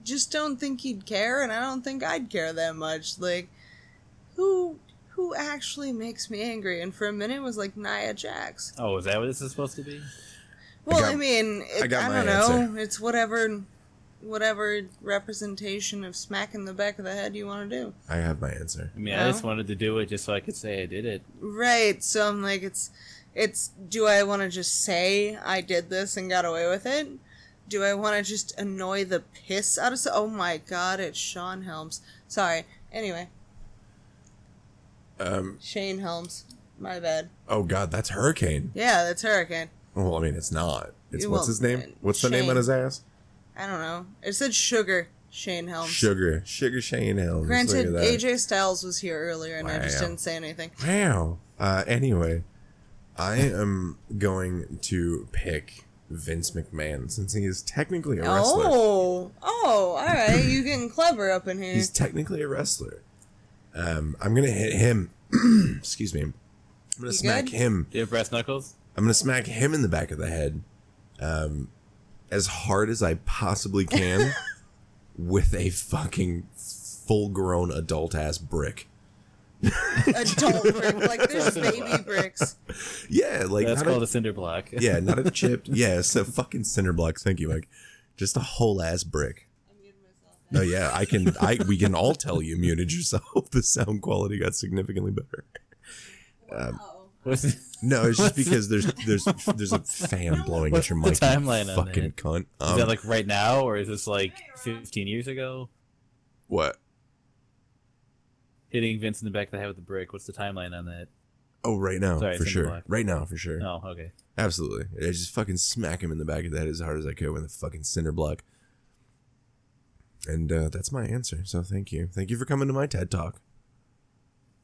just don't think he'd care, and I don't think I'd care that much. Like, who who actually makes me angry? And for a minute, it was like Nia Jax. Oh, is that what this is supposed to be? Well, I, got- mean, it, I I, got my don't know. answer. It's whatever, whatever representation of smacking the back of the head you want to do. I have my answer. I mean, No? I just wanted to do it just so I could say I did it. Right. So I'm like, it's, it's. Do I want to just say I did this and got away with it? Do I want to just annoy the piss out of? So- oh my god! It's Sean Helms. Sorry. Anyway, Um. Shane Helms. My bad. Oh God, that's Hurricane. Yeah, that's Hurricane. Well, I mean, it's not. It's You what's won't- his name? What's the name Shane. on his ass? I don't know. It said Sugar Shane Helms. Sugar, Sugar Shane Helms. Granted, Look at that. AJ Styles was here earlier, and I just Wow. didn't say anything. Wow. Uh, anyway, I am going to pick Vince McMahon since he is technically a wrestler. Oh, oh, all right. You getting clever up in here? He's technically a wrestler. Um, I'm gonna hit him. Excuse me. I'm gonna You smack good? him. Do you have brass knuckles? I'm gonna smack him in the back of the head, um, as hard as I possibly can, with a fucking full-grown adult ass brick. Adult brick, like there's baby bricks. Yeah, like That's not a- called a cinder block. yeah, not a chipped. Yeah, it's a fucking cinder block. Thank you, Mike. Just a whole ass brick. No, yeah, I can. I we can all tell you muted yourself. The sound quality got significantly better. What's the, No, it's just because there's there's there's a fan blowing What's at your the mic. you timeline on fucking that? cunt. is Um, that like right now, or is this like 15 years ago? what? Hitting Vince in the back of the head with a brick. What's the timeline on that? Oh, right now Sorry, for sure. Right now for sure. Oh, okay. Absolutely. I just fucking smack him in the back of the head as hard as I could with a fucking cinder block. And uh, that's my answer. So thank you. Thank you for coming to my TED Talk.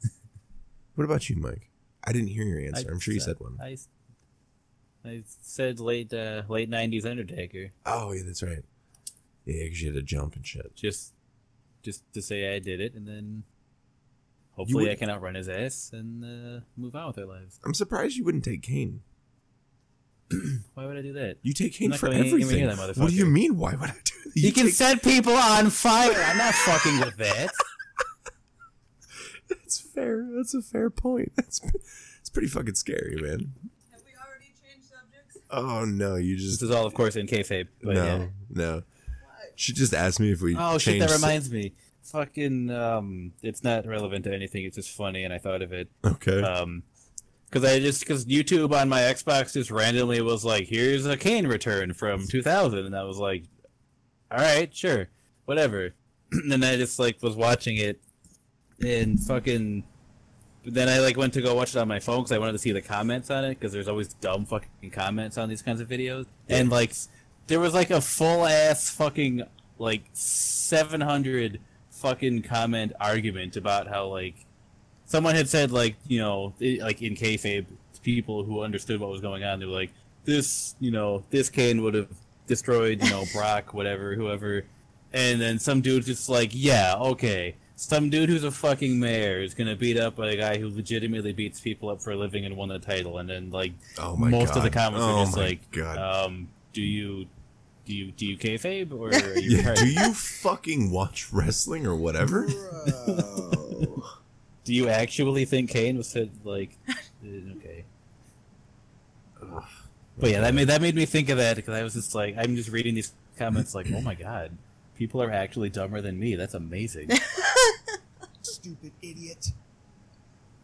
what about you, Mike? I didn't hear your answer. I, am sure you said one. I, I said late uh, late 90s Undertaker. Oh, yeah, that's right. Yeah, because you had to jump and shit. Just just to say I did it, and then hopefully would- I can outrun his ass and uh, move on with our lives. I'm surprised you wouldn't take Kane. Why would I do that? You take Kane not for gonna everything. hear that What do you mean? Why would I do that? You, can take- set people on fire. I'm not fucking with that. That's fair. That's a fair point. That's it's pretty fucking scary, man. Have we already changed subjects? Oh no, you just This just is all, of course, in kayfabe. But no, yeah. no. She just asked me if we. Oh shit! That changed- reminds me. Fucking um, it's not relevant to anything. It's just funny, and I thought of it. Okay. Um, because I just because YouTube on my Xbox just randomly was like, "Here's a Kane return from 2000," and I was like, "All right, sure, whatever." and then I just like was watching it, and fucking. Then I like went to go watch it on my phone because I wanted to see the comments on it because there's always dumb fucking comments on these kinds of videos, and like there was like a full ass fucking like 700 fucking comment argument about how like someone had said like you know i- like in kayfabe people who understood what was going on they were like this you know this Kane would have destroyed you know Brock whatever whoever and then some dude just like yeah okay some dude who's a fucking mayor is gonna beat up a guy who legitimately beats people up for a living and won the title and then like oh my most god. of the comments oh are just like god. um do you do you do you kayfabe or are you yeah, do you fucking watch wrestling or whatever? do you actually think Kane was said like uh, okay But yeah, that made that made me think of that because I was just like, I'm just reading these comments like, oh my god, people are actually dumber than me. That's amazing, Stupid idiot.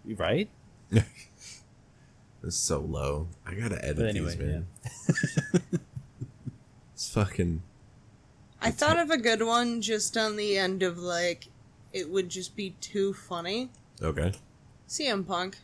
right? It's so low. I gotta edit But anyway, these, man. It's fucking. I thought of a good one just on the end of like, it would just be too funny. Okay. CM Punk.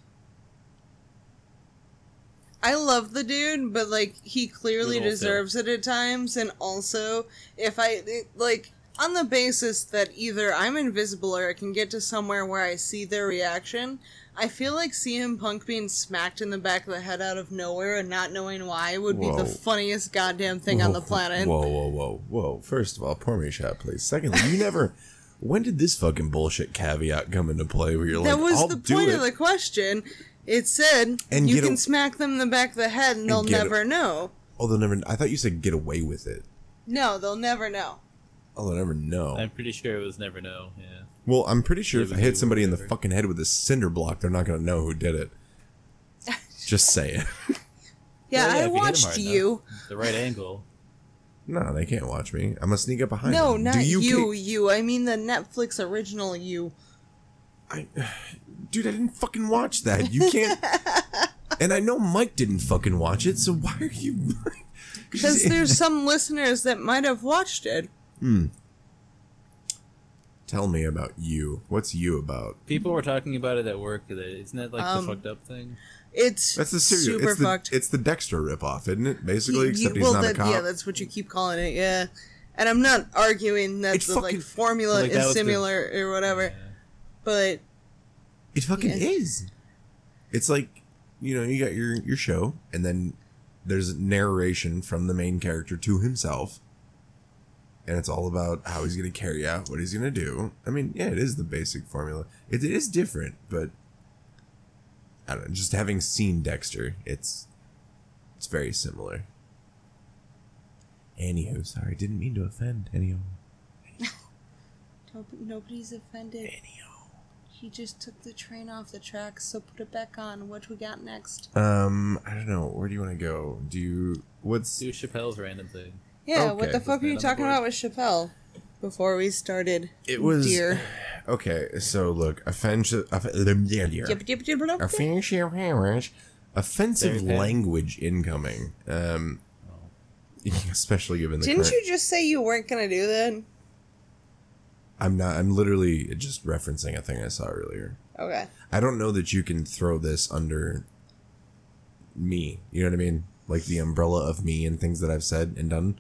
I love the dude, but like he clearly deserves it at times, and also if I it, like on the basis that either I'm invisible or I can get to somewhere where I see their reaction, I feel like CM Punk being smacked in the back of the head out of nowhere and not knowing why would be the funniest goddamn thing on the planet. Whoa, whoa, whoa, whoa. First of all, pour me a shot, please. Secondly, you never. when did this fucking bullshit caveat come into play where you're like, that was I'll the point it? of the question. It said And you get a- can smack them in the back of the head and they'll get a- never know. Oh, they'll never. I thought you said get away with it. No, they'll never know. Oh, they'll never know. I'm pretty sure it was never no. Yeah, well, I'm pretty sure if I hit somebody in the fucking head with a cinder block, they're not gonna know who did it. Just saying. Yeah, Well, I if you watched you. enough, the right angle. no, they can't watch me. I'm gonna sneak up behind No, them. not Do you, you, ca- you. I mean the Netflix original you. I, dude, I didn't fucking watch that. You can't. and I know Mike didn't fucking watch it, so why are you? Because there's some listeners that might have watched it. Tell me about you. What's you about? People were talking about it at work. Isn't that like Um, the fucked up thing? It's That's the serious. super it's the, fucked. It's the Dexter ripoff, isn't it? Basically, You- except you- he's well, not a cop. Yeah, that's what you keep calling it. Yeah, and I'm not arguing that It the fucking- like formula Like, that is was the- similar or whatever, Yeah. but It fucking Yeah. is. It's like, you know, you got your your show, and then there's narration from the main character to himself, and it's all about how he's going to carry out what he's going to do. I mean, yeah, it is the basic formula. It, it is different, but I don't know. Just having seen Dexter, it's it's very similar. Anywho, sorry, didn't mean to offend anyone. nobody's offended. He just took the train off the tracks, so put it back on. What we got next? Um, I don't know. Where do you want to go? Do you? What's Do Chappelle's random thing. Yeah, Okay. what the fuck were you Was that on the talking about with Chappelle? Before we started, It was Dear. okay. So look, offensive, offensive language incoming. Um, especially given the Didn't current. you just say you weren't gonna do that? I'm not. I'm literally just referencing a thing I saw earlier. Okay. I don't know that you can throw this under me. You know what I mean? Like the umbrella of me and things that I've said and done,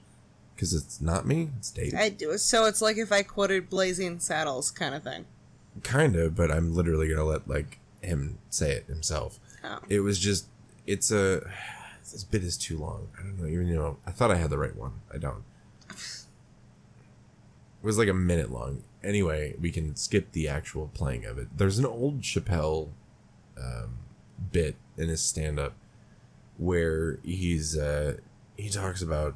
because it's not me. It's Dave. I do. So it's like if I quoted Blazing Saddles, kind of thing. kind of but i'm literally gonna let like him say it himself Oh. it was just it's a this bit is too long i don't know even you know i thought i had the right one i don't it was like a minute long anyway we can skip the actual playing of it there's an old chappelle um, bit in his stand-up where he's uh he talks about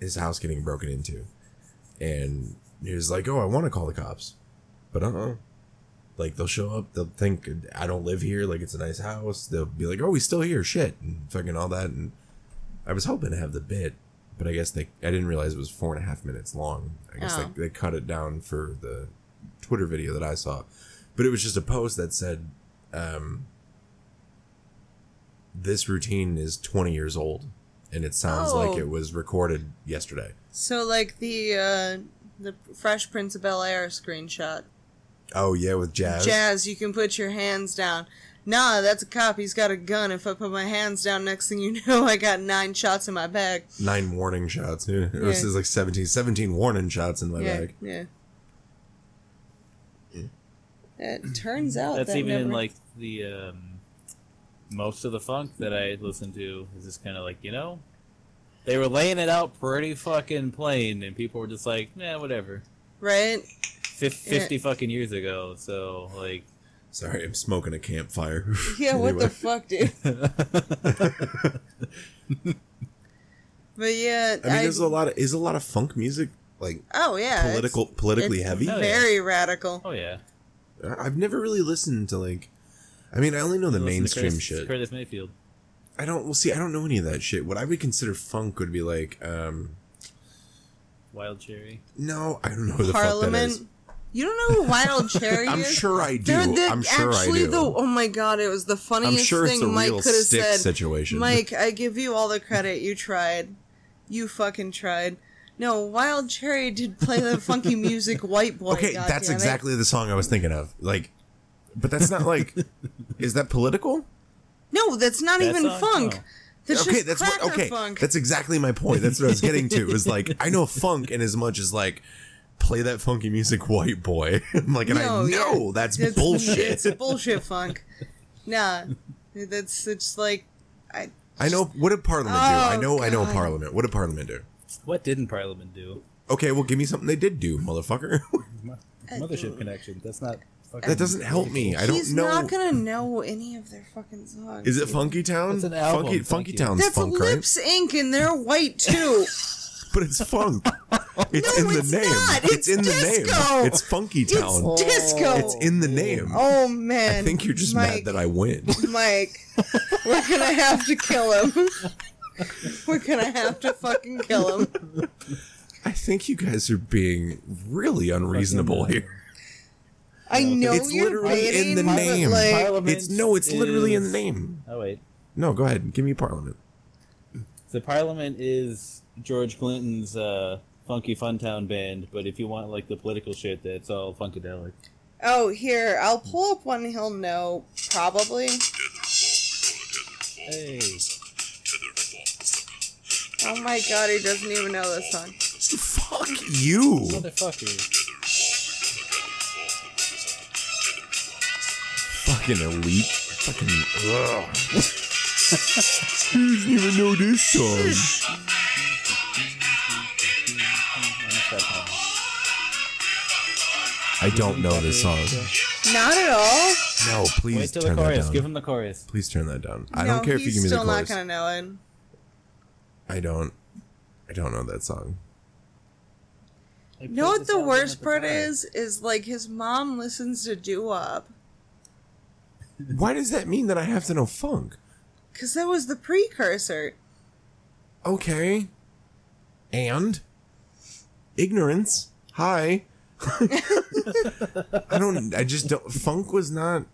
his house getting broken into. And he was like oh i want to call the cops. But uh-uh. Like they'll show up they'll think i don't live here like it's a nice house. They'll be like oh he's still here shit and fucking all that and i was hoping to have the bit but i guess they i didn't realize it was four and a half minutes long. I guess Oh. they, they cut it down for the twitter video that i saw. But it was just a post that said um this routine is 20 years old and it sounds like Oh. it was recorded yesterday So like the uh the Fresh Prince of Bel Air screenshot. oh yeah with jazz Jazz, you can put your hands down. Nah, that's a cop. He's got a gun. If I put my hands down, next thing you know, I got nine shots in my bag. nine warning shots yeah. it was Yeah. like 17 17 warning shots in my yeah, bag yeah. It turns out That's that even in like the um, most of the funk that I listened to is just kind of like you know, they were laying it out pretty fucking plain, and people were just like, nah, whatever. right. Fif- Fifty fucking years ago, so like, sorry i'm smoking a campfire Yeah, what the fuck, dude? But yeah, i mean there's a lot of is a lot of funk music like oh yeah, it's- political politically it's heavy Oh, yeah. very radical. oh yeah, i've never really listened to like I mean, I only know the Listen mainstream Curtis, shit. Curtis Mayfield. I don't. Well, see, I don't know any of that shit. What I would consider funk would be like, um, Wild Cherry. no, I don't know who the fuck that is. Parliament. You don't know who Wild Cherry I'm is? sure I do. They're the, I'm sure I actually do. the oh my god, it was the funniest sure it's thing a Mike real could have stick said. situation. Mike, I give you all the credit. You tried. You fucking tried. No, Wild Cherry did play the funky music White Boy. okay, goddammit. that's exactly the song I was thinking of. Like, but that's not like. is that political? No, that's not That even song? funk. Oh. That's okay, just that's what. Okay, funk. that's exactly my point. That's what I was getting to. Is like I know funk in as much as like play that funky music, white boy. I'm like, and No, I yeah. know that's It's- bullshit. It's bullshit funk. Nah, that's it's like I I know. What did Parliament do? I Oh, know. I know Parliament. What did Parliament do? What didn't Parliament do? Okay, well, give me something they did do, motherfucker. Mothership Connection. That's not. Fucking that doesn't help me. I don't know. he's know. not gonna know any of their fucking songs. Is it Funky Town? It's an album, Funky, thank Funky you. Town's That's funk, Lipps? Inc. and they're white too. But it's funk. It's No, in the it's name. not. It's, It's in the disco. name. It's Funky Town. It's disco. It's in the name. oh man. I think you're just Mike, mad that I win. Mike, we're gonna have to kill him. We're gonna have to fucking kill him. I think you guys are being really unreasonable here. I know It's you're literally in the but, name. like, Parliament It's no, it's literally in the name. Oh wait. No, go ahead. Give me Parliament. The Parliament is George Clinton's uh, Funky Funtown band, but if you want like the political shit, that's all funkadelic. oh, here I'll pull up one he'll know probably. Hey, Oh my god, he doesn't even know this song. Fuck you. motherfucker! Fucking elite. Fucking. Ugh. he doesn't even know this song. I don't know this song. Not at all. No, please Wait till the turn that chorus. down. Give him the chorus. Please turn that down. I no, don't care if you he's give me the still not chorus. gonna know it. I don't. I don't know that song. I You know what the worst part is? Is like his mom listens to doo wop. Why does that mean that I have to know funk? Cause that was the precursor. Okay. And ignorance. Hi. I don't. I just don't. Funk was not.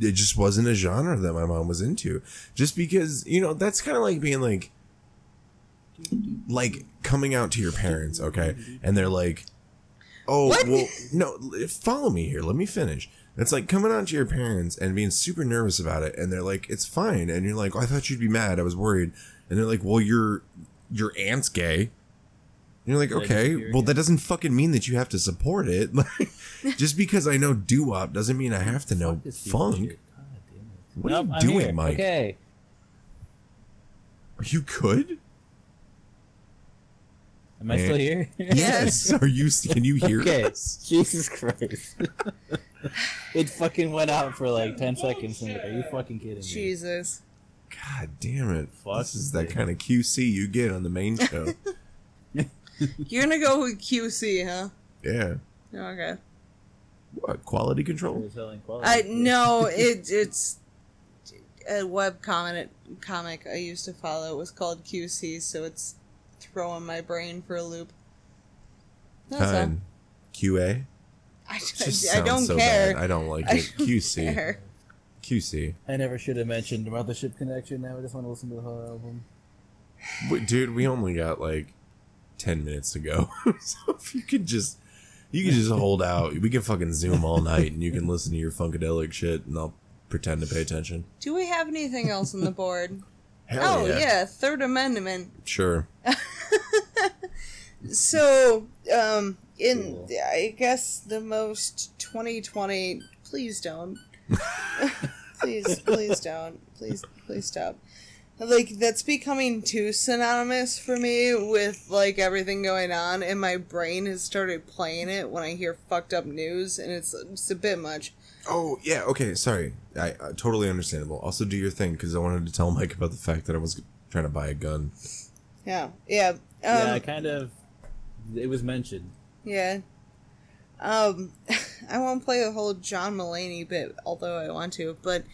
It just wasn't a genre that my mom was into. Just because you know that's kind of like being like, like coming out to your parents, okay, and they're like, "Oh, What? well, no, follow me here. Let me finish." It's like coming on to your parents and being super nervous about it, and they're like, "It's fine," and you're like, oh, "I thought you'd be mad. I was worried," and they're like, "Well, your your aunt's gay." And you're like, okay, well, that doesn't fucking mean that you have to support it. Like, just because I know doo wop doesn't mean I have to know Fuck this stupid funk. shit. God damn it. What are you I'm doing, here. Mike? Okay. Are you good? Am I still here? Yes. Are you? Can you hear Okay. us? Jesus Christ. it fucking went out for like 10 seconds. And are you fucking kidding me? Jesus. God damn it! Fuck this is that kind of QC you get on the main show. You're gonna go with QC, huh? yeah. Okay. What quality control? Quality. I no, it it's a web comic comic I used to follow. It was called QC, so it's throwing my brain for a loop. That's. Fine. QA. I, Just I, I don't so care. bad. I don't like I it. don't QC. care. QC. I never should have mentioned about the ship connection. Now I just want to listen to the whole album. Wait, dude, we only got like ten minutes to go. so if you could just, you can just hold out. We can fucking zoom all night, and you can listen to your funkadelic shit, and I'll pretend to pay attention. Do we have anything else on the board? Hell oh yeah. yeah, Third Amendment. Sure. So, um, in Cool. I guess the most 2020. Please don't. please, please don't. Please, please stop. Like that's becoming too synonymous for me with like everything going on, and my brain has started playing it when I hear fucked up news, and it's it's a bit much. Oh yeah. Okay. Sorry. I uh, totally understandable. Also, do your thing because I wanted to tell Mike about the fact that I was trying to buy a gun. Yeah, yeah, um, yeah, I kind of. It was mentioned. Yeah. Um, I won't play the whole John Mulaney bit, although I want to. But,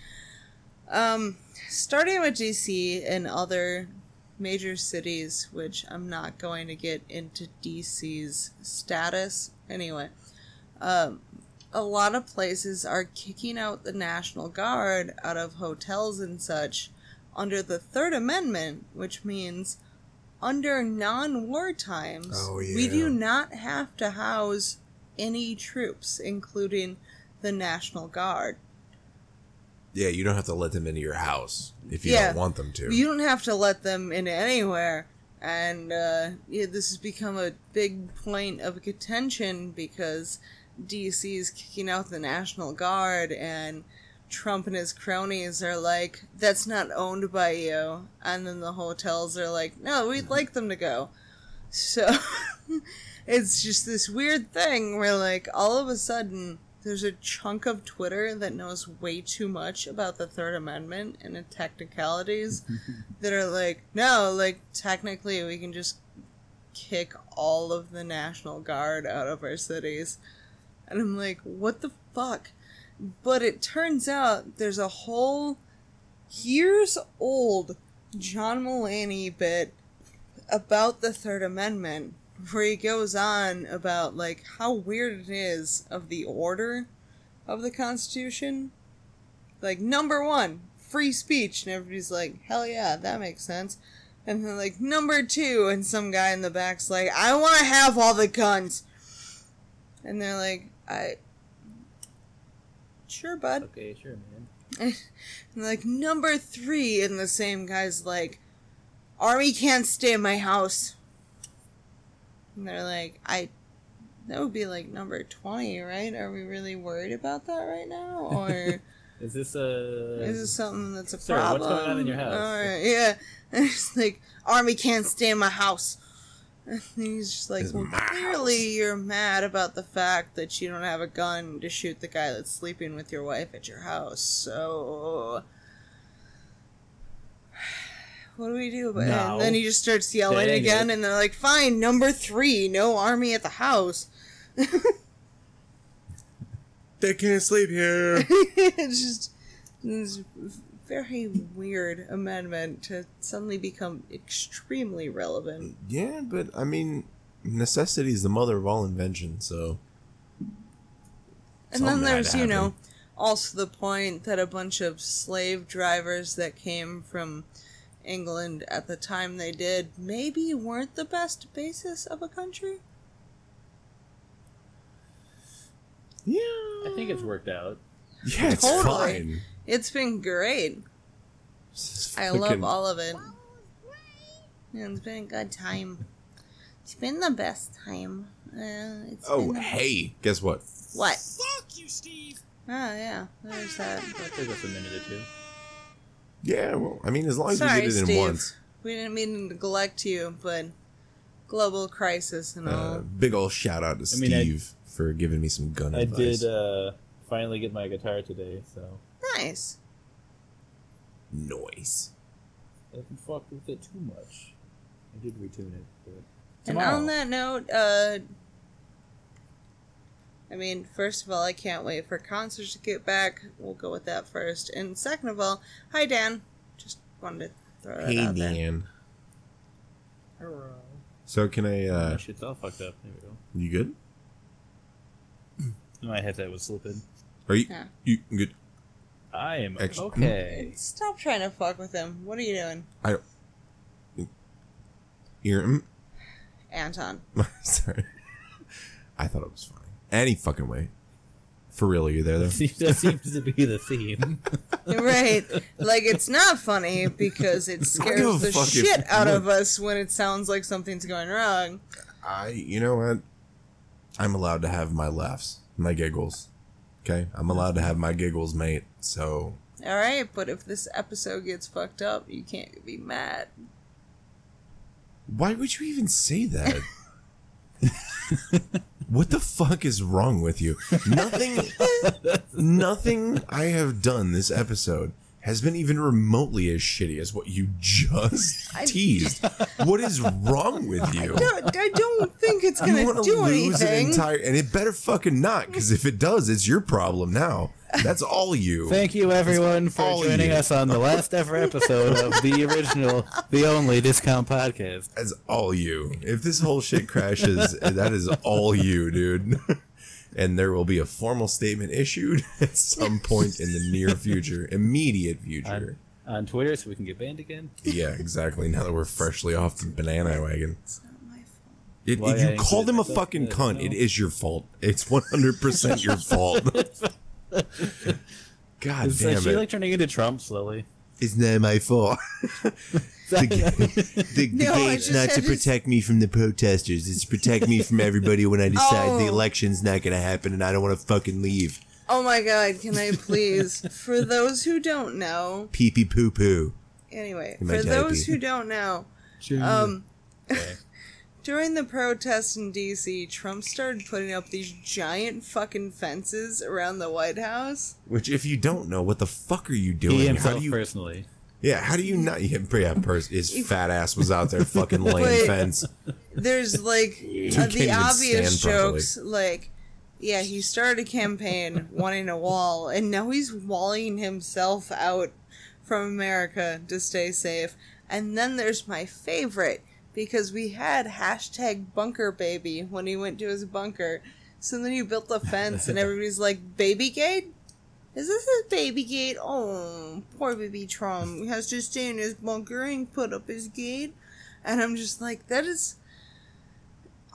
um, starting with DC and other major cities, which I'm not going to get into DC's status anyway. Um, a lot of places are kicking out the National Guard out of hotels and such under the Third Amendment, which means under non war times, Oh, we do not have to house any troops, including the National Guard. Yeah, you don't have to let them into your house if you Yeah. don't want them to. You don't have to let them in anywhere. And uh, yeah, this has become a big point of contention because DC is kicking out the National Guard, and Trump and his cronies are like, that's not owned by you. And then the hotels are like, no, we'd like them to go. So it's just this weird thing where, like, all of a sudden, there's a chunk of Twitter that knows way too much about the Third Amendment and the technicalities that are like, no, like, technically, we can just kick all of the National Guard out of our cities. And I'm like, what the fuck? But it turns out there's a whole years old John Mulaney bit about the Third Amendment where he goes on about like how weird it is of the order of the Constitution. Like number one, free speech, and everybody's like, hell yeah, that makes sense. And then like number two, and some guy in the back's like, I want to have all the guns. And they're like, I. Sure, bud. Okay, sure, man. And like number three, and the same guy's like, Army can't stay in my house. And they're like, I. That would be like number 20, right? Are we really worried about that right now? Or Is this a? is this something that's a Sir, what's going on in your house? Alright, yeah. And it's like, Army can't stay in my house. And he's just like, well, clearly house." you're mad about the fact that you don't have a gun to shoot the guy that's sleeping with your wife at your house. So, what do we do about it? No. And then he just starts yelling Dang again, it. and they're like, fine, number three, no army at the house. They can't sleep here. it's just this very weird amendment to suddenly become extremely relevant. yeah, but I mean, necessity is the mother of all invention. So And then there's, you know, also the point that a bunch of slave drivers that came from England at the time they did maybe weren't the best basis of a country. yeah, I think it's worked out. yeah, it's Totally. fine. It's been great. I love all of it. Yeah, it's been a good time. It's been the best time. Uh, it's Oh, been the- hey, guess what? What? Fuck you, Steve. Oh, yeah, there's that. That took us a minute or two. Yeah, well, I mean, as long as Sorry, we get it in Steve. once. We didn't mean to neglect you, but global crisis and all. Uh, big old shout out to I mean, I- Steve for giving me some gun I advice. did uh, finally get my guitar today, so nice. Noise. I haven't fucked with it too much. I did retune it, but And on that note, uh, I mean, first of all, I can't wait for concerts to get back. We'll go with that first. And second of all, hi Dan. Just wanted to throw that Hey out there. Hey Dan. So can I? My uh shit's all fucked up. There we go. You good? My headset was slipping. Are you? Yeah. You good? I am Ex- okay. Stop trying to fuck with him. What are you doing, I don't. You're. mm, Anton? Sorry. I thought it was funny. Any fucking way. For real, are you there though? that seems to be the theme. right. Like it's not funny because it scares the fuck if- shit out of us when it sounds like something's going wrong. I. You know what? I'm allowed to have my laughs, my giggles. Okay, I'm allowed to have my giggles, mate. So All right, but if this episode gets fucked up, you can't be mad. why would you even say that? what the fuck is wrong with you? Nothing. nothing I have done this episode has been even remotely as shitty as what you just I- teased. what is wrong with you? Don't- I don't think it's gonna do lose anything. an entire, and it better fucking not, because if it does, it's your problem now. That's all you. Thank you, everyone, for joining you. us on the last ever episode of the original, the only discount podcast. That's all you. If this whole shit crashes, that is all you, dude. And there will be a formal statement issued at some point in the near future, immediate future. On, on Twitter, so we can get banned again. Yeah, exactly. Now that we're freshly off the banana wagon. It's not my fault. It, Why you called him a fucking that, cunt. no. It is your fault. It's 100% your fault. God Is damn she it. like turning into Trump slowly? It's not my fault. the, the, the No, gate's not to had protect me from the protesters. It's to protect me from everybody when I decide the Oh. election's not going to happen and I don't want to fucking leave. Oh my god, can I please? for those who don't know, Pee pee poo poo. anyway, In my for those who don't know, um, during the protests in DC, Trump started putting up these giant fucking fences around the White House. Which, if you don't know, what the fuck are you doing? He how himself do you? personally. Yeah, how do you not? Yeah, yeah pers- his fat ass was out there fucking laying But- fence. There's like can't uh, the even obvious stand properly. jokes, like, yeah, he started a campaign wanting a wall, and now he's walling himself out from America to stay safe. And then there's my favorite because we had hashtag bunker baby when he went to his bunker. So then he built the fence, and everybody's like, "Baby gate." Is this his baby gate? Oh, poor baby Trump. He has to stay in his bunker and put up his gate. And I'm just like, that is.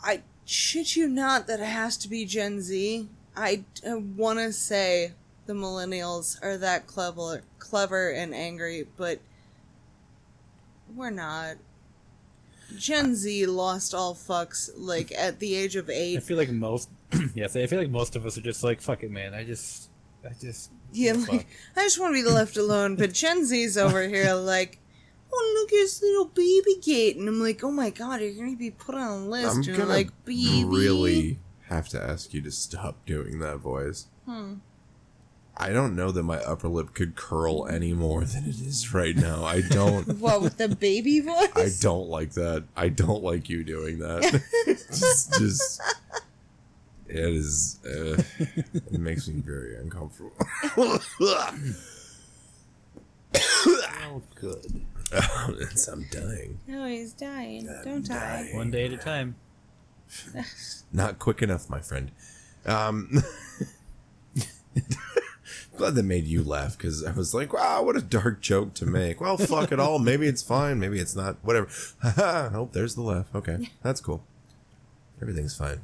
I shit you not that it has to be Gen Z. I, want to say the millennials are that clever, clever and angry, but we're not. Gen Z lost all fucks like at the age of eight. I feel like most, yes, I feel like most of us are just like, fuck it, man. I just, I just, Yeah, like I just want to be left alone. But Gen Z's over here like, oh look at his little baby gate, and I'm like, oh my god, you're gonna be put on a list. I'm gonna like, baby. really have to ask you to stop doing that voice. Hmm. I don't know that my upper lip could curl any more than it is right now. I don't. What with the baby voice? I don't like that. I don't like you doing that. just, just, it is. Uh, it makes me very uncomfortable. oh, good. It's- I'm dying. No, he's dying. I'm Don't die. dying. One day at a time. Not quick enough, my friend. Um, glad that made you laugh because I was like, wow, what a dark joke to make. Well, fuck it all. Maybe it's fine. Maybe it's not. Whatever. Oh, there's the laugh. Okay. That's cool. Everything's fine.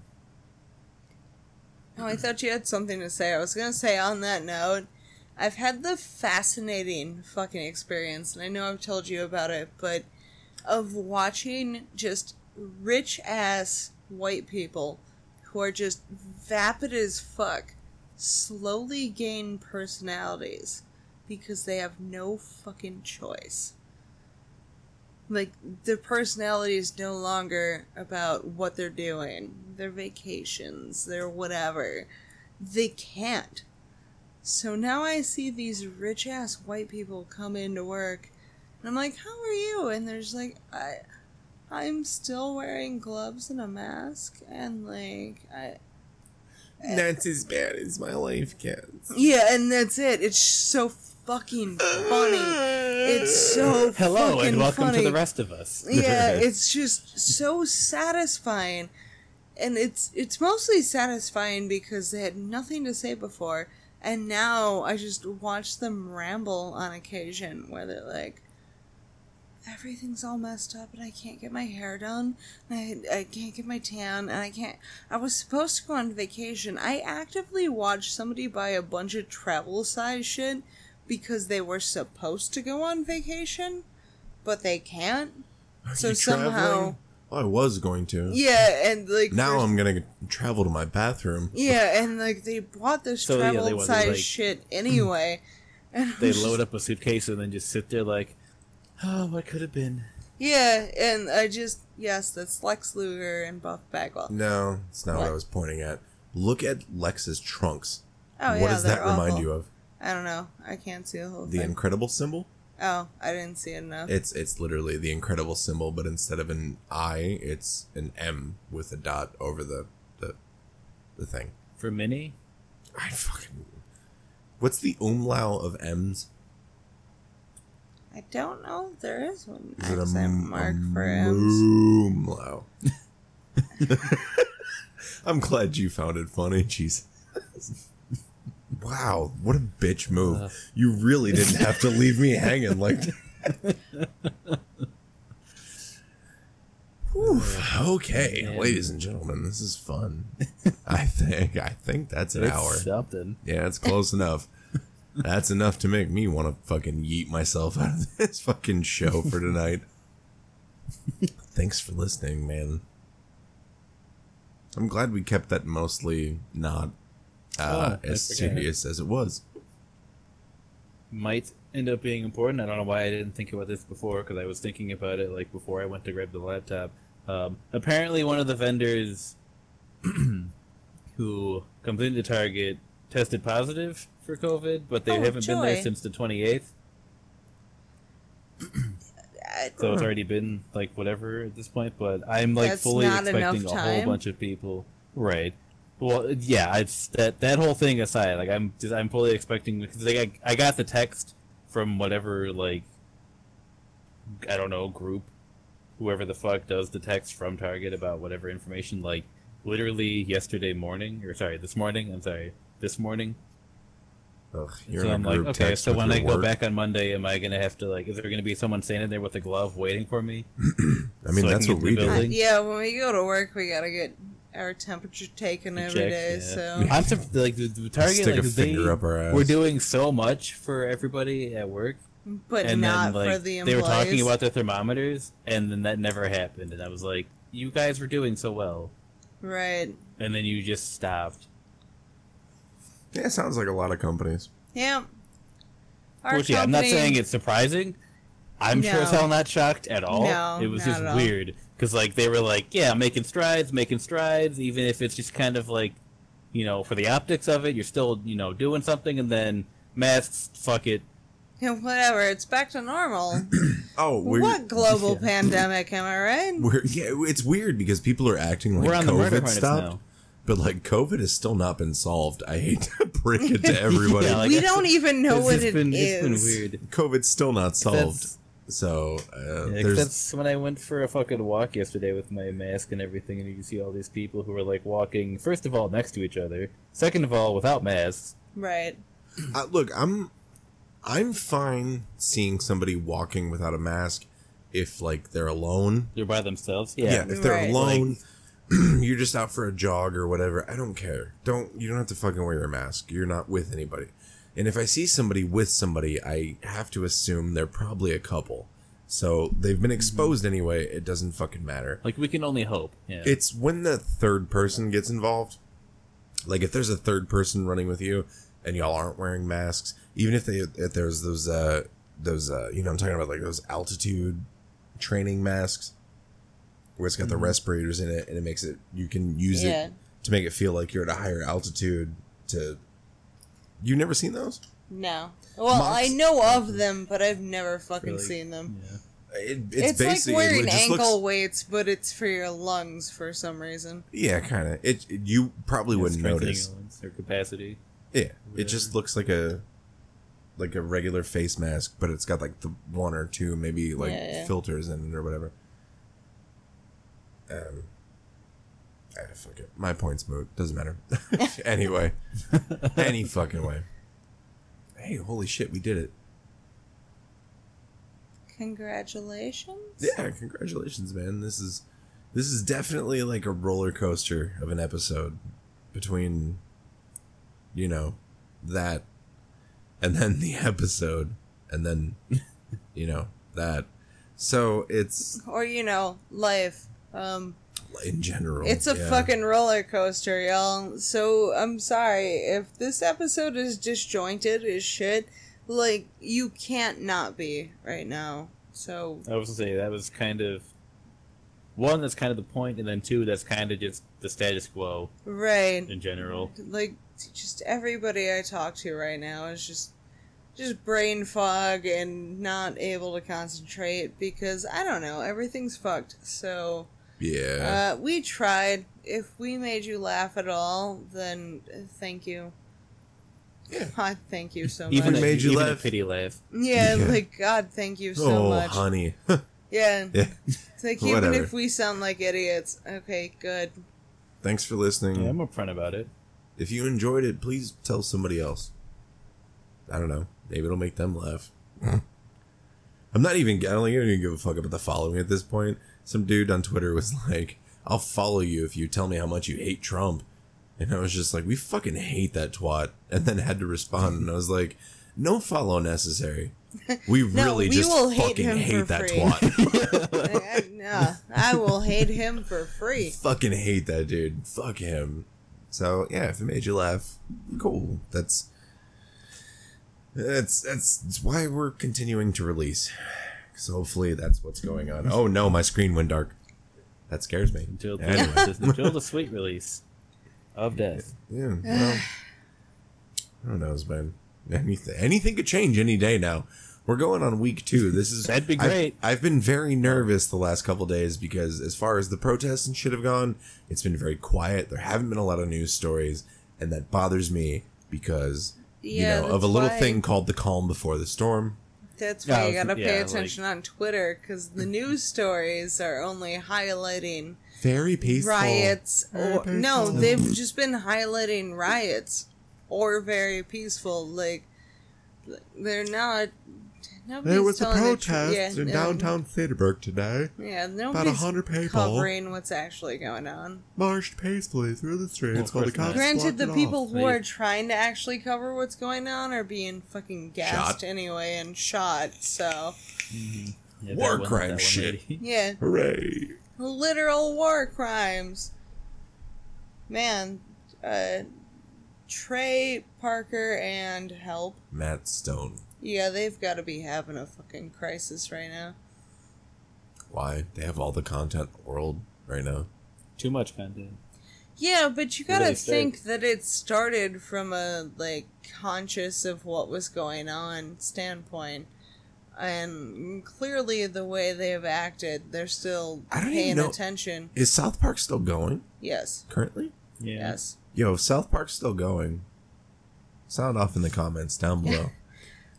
Oh, I thought you had something to say. I was gonna say on that note, I've had the fascinating fucking experience, and I know I've told you about it, but of watching just rich ass white people who are just vapid as fuck slowly gain personalities because they have no fucking choice. Like, their personality is no longer about what they're doing, their vacations, their whatever. They can't. So now I see these rich ass white people come into work And I'm like, how are you? And there's like, I, I'm still wearing gloves and a mask, and like, I, That's as bad as my life gets. yeah, and that's it. It's so fucking funny. It's so funny. Hello and welcome funny. to the rest of us. yeah, it's just so satisfying. And it's it's mostly satisfying because they had nothing to say before and now I just watch them ramble on occasion where they're like everything's all messed up and I can't get my hair done. And I I can't get my tan and I can't I was supposed to go on vacation. I actively watched somebody buy a bunch of travel size shit because they were supposed to go on vacation, but they can't. So You somehow traveling? Well, I was going to. yeah, and like Now for- I'm gonna travel to my bathroom. yeah, and like they bought this So, travel wanted, size like- shit anyway. And They was load up a suitcase and then just sit there like, oh, what could have been? Yeah, and I just yes, that's Lex Luger and Buff Bagwell. No, it's not what, I was pointing at. Look at Lex's trunks. Oh yeah. what yeah, does they're that remind awful. you of? I don't know. I can't see the whole thing. The thing. incredible symbol? oh, I didn't see it enough. It's it's literally the incredible symbol, but instead of an I, it's an M with a dot over the the the thing. For Minnie? I fucking What's the umlaut of M's? I don't know if there is one Is it a, accent m- mark a for M's. umlaut? I'm glad you found it funny. Jeez. Wow, what a bitch move. Uh. you really didn't have to leave me hanging like that. Okay, Man. ladies and gentlemen, this is fun. I think I think that's an It's hour. something. Yeah, it's close enough. That's enough to make me want to fucking yeet myself out of this fucking show for tonight. Thanks for listening, man. I'm glad we kept that mostly not uh, Oh, as serious as it was. Might end up being important. I don't know why I didn't think about this before because I was thinking about it like before I went to grab the laptop. Um, apparently, one of the vendors who comes into Target tested positive for COVID, but they Oh, haven't been there since the 28th. So it's already been like whatever at this point, but I'm like That's fully expecting a whole bunch of people. Right. Well, yeah, it's that that whole thing aside. Like I'm just I'm fully expecting because like, I I got the text from whatever like I don't know group, whoever the fuck does the text from Target about whatever information. Like literally yesterday morning, or sorry, this morning. I'm sorry, this morning. Ugh, you're so in a I'm like, group okay, text so when your I go back on Monday, am I gonna have to like? Is there gonna be someone standing there with a glove waiting for me? I mean, so that's can what we the do. building? yeah, when we go to work, we gotta get our temperature taken every Check, day. yeah. So I'm sur- like the, the Target Stick a like they finger up our ass. were doing so much for everybody at work, but and not then like for the employees. they were talking about their thermometers, and then that never happened, and I was like, you guys were doing so well, right. and then you just stopped. Yeah, sounds like a lot of companies. Yeah. Our Which yeah, I'm not company- saying it's surprising. I'm sure as No. hell not shocked at all. No, it was not just at all. weird because like they were like, yeah, making strides, making strides, even if it's just kind of like, you know, for the optics of it, you're still you know doing something, and then masks, fuck it. Yeah, whatever. It's back to normal. Oh, we're, what global pandemic? Am I right? we're yeah, it's weird because people are acting like We're on the murder COVID hornets stopped, now. but like COVID has still not been solved. I hate to break it to everybody. Yeah, like- we don't even know what just it been, is. It's been weird. COVID's still not solved. That's- So uh, Yeah, 'cause there's that's when I went for a fucking walk yesterday with my mask and everything, and you see all these people who are like walking. First of all, next to each other. Second of all, without masks. Right. uh, look. I'm I'm fine seeing somebody walking without a mask if like they're alone. They're by themselves. Yeah, Yeah. if they're Right. alone, you're just out for a jog or whatever. I don't care. Don't you don't have to fucking wear your mask. You're not with anybody. And if I see somebody with somebody, I have to assume they're probably a couple. So they've been exposed anyway. It doesn't fucking matter. Like we can only hope. Yeah. It's when the third person gets involved. Like if there's a third person running with you and y'all aren't wearing masks, even if they if there's those uh those uh you know I'm talking about like those altitude training masks where it's got the respirators in it and it makes it you can use Yeah. it to make it feel like you're at a higher altitude to You've never seen those? No. Well, Mox- I know of them, but I've never fucking Really? seen them. Yeah. It, It's, it's, like basically wearing it just ankle looks, weights, but it's for your lungs for some reason. yeah, kind of. It, it- you probably wouldn't Strengthening notice. elements, Their capacity. Yeah, it just looks like a like a regular face mask, but it's got like the one or two maybe like Yeah, yeah. filters in it or whatever. Um, ah, fuck it. My point's moot. Doesn't matter. anyway, any fucking way. Hey, holy shit, we did it! Congratulations. Yeah, congratulations, man. This is this is definitely like a roller coaster of an episode between you know that and then the episode and then you know that. So it's Or you know, life. Um, in general. it's a yeah. fucking roller coaster, y'all. So I'm sorry if this episode is disjointed as shit. Like you can't not be right now. So I was gonna say that was kind of one. That's kind of the point, and then two. That's kind of just the status quo right. in general. like just everybody I talk to right now is just just brain fog and not able to concentrate because I don't know everything's fucked. So Yeah. uh, we tried. If we made you laugh at all, then uh, thank you. Yeah. I thank you so much. a, made you even laugh. a pity laugh. yeah, Yeah. like God, thank you so oh, much. honey. Yeah, yeah. it's like even if we sound like idiots, okay, good. Thanks for listening. Yeah, I'm upfront about it. If you enjoyed it, please tell somebody else. I don't know. Maybe it'll make them laugh. I'm not even. I don't even give a fuck about the following at this point. Some dude on Twitter was like, "I'll follow you if you tell me how much you hate Trump," and I was just like, "We fucking hate that twat," and then had to respond, and I was like, "No follow necessary. We No, really we just will hate fucking him hate that free." twat. I, no, I will hate him for free. fucking hate that dude. Fuck him. So yeah, if it made you laugh, cool. That's that's that's, that's why we're continuing to release. So hopefully that's what's going on. Oh no, my screen went dark. That scares me. Until the, Anyway. until the sweet release of death. Yeah. Well, who knows, man? Anything anything could change any day now. We're going on week two. This is That'd be I've- great. I've, been very nervous the last couple days because as far as the protests and shit have gone, it's been very quiet. There haven't been a lot of news stories, and that bothers me because Yeah, you know of a little why- thing called the calm before the storm. That's Yeah, why you gotta pay yeah, like- attention on Twitter because the news stories are only highlighting Very peaceful. riots. Very Or, no, they've just been highlighting riots or very peaceful. Like they're not. Nobody's There was a telling tr- protest yeah, in no, downtown Cedarburg today. Yeah, nobody's 100 people. covering what's actually going on. Marched peacefully through the streets Well, of course not. Granted, the people who are trying to actually cover what's going on are being fucking gassed Shot. anyway and shot. So Yeah, War one- crime shit. yeah, Hooray! literal war crimes. Man, uh, Trey Parker and Help. Matt Stone. Yeah, they've got to be having a fucking crisis right now. Why? They have all the content in the world right now. Too much content. Yeah, but you gotta think that it started from a like conscious of what was going on standpoint. And clearly the way they've acted, they're still I don't even paying know- attention. Is South Park still going Yes. currently? Yeah. Yes. Yo, if South Park's still going, sound off in the comments down below.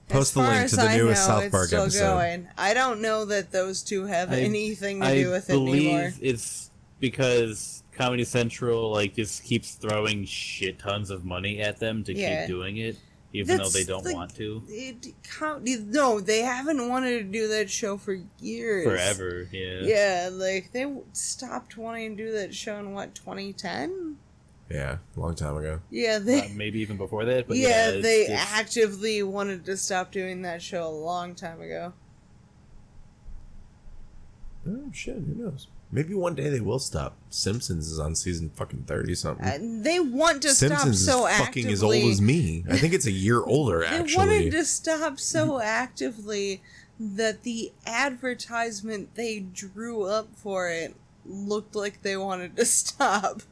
As Post the link to the I newest know, South it's Park still episode. Going. I don't know that those two have I- anything to I do with it believe anymore. it's because Comedy Central like just keeps throwing shit tons of money at them to Yeah. keep doing it, even That's though they don't the- want to It, com- no, they haven't wanted to do that show for years. forever. Yeah. Yeah, like they stopped wanting to do that show in what 2010. Yeah, a long time ago. Yeah, they. Uh, maybe even before that, but yeah, yeah, it's- they it's- actively wanted to stop doing that show a long time ago. Oh shit, who knows? Maybe one day they will stop. Simpsons is on season fucking thirty something. Uh, they want to Simpsons stop so is actively. fucking as old as me. I think it's a year older They actually. They wanted to stop so actively that the advertisement they drew up for it looked like they wanted to stop.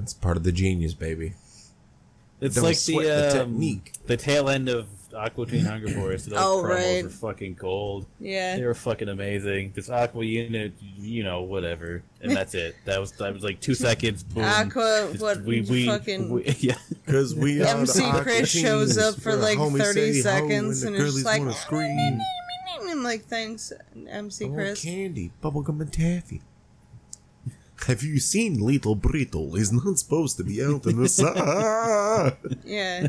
That's part of the genius, baby. It's Don't like sweat the, the um, technique. the tail end of Aqua Teen Hunger Force. Those Oh, promos right. were fucking gold. Yeah. They were fucking amazing. This Aqua unit, you know, whatever, and that's it. That was that was like two seconds. Boom. Aqua, Just- what we we, fucking we yeah. Because we are MC the Chris shows up for like 30 seconds and and the it's like wanna scream. and like thanks MC Chris. candy, bubblegum, and taffy. Have you seen Little Brittle? He's not supposed to be out in the sun. Yeah.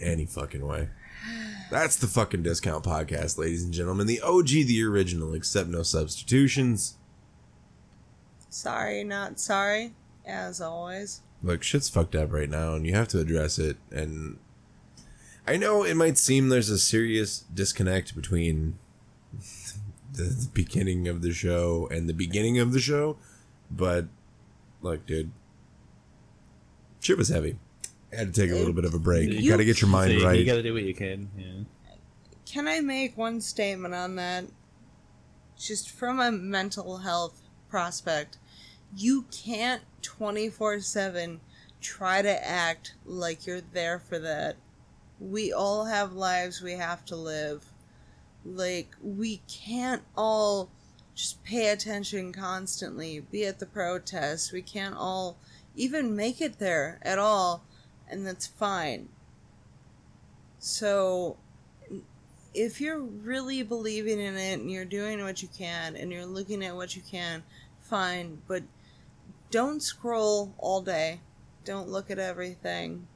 Any fucking way. That's the fucking discount podcast, ladies and gentlemen. The OG, the original, except no substitutions. sorry, not sorry. As always. Look, shit's fucked up right now, and you have to address it. And I know it might seem there's a serious disconnect between the beginning of the show and the beginning of the show, but look, dude, shit was heavy. I had to take a little bit of a break. You, You- got to get your mind So you- right. You got to do what you can. Yeah. Can I make one statement on that? Just from a mental health prospect, you can't 24 7 try to act like you're there for that. We all have lives we have to live. Like, we can't all just pay attention constantly, be at the protests. We can't all even make it there at all, and that's fine. So, if you're really believing in it and you're doing what you can and you're looking at what you can, fine, but don't scroll all day. Don't look at everything.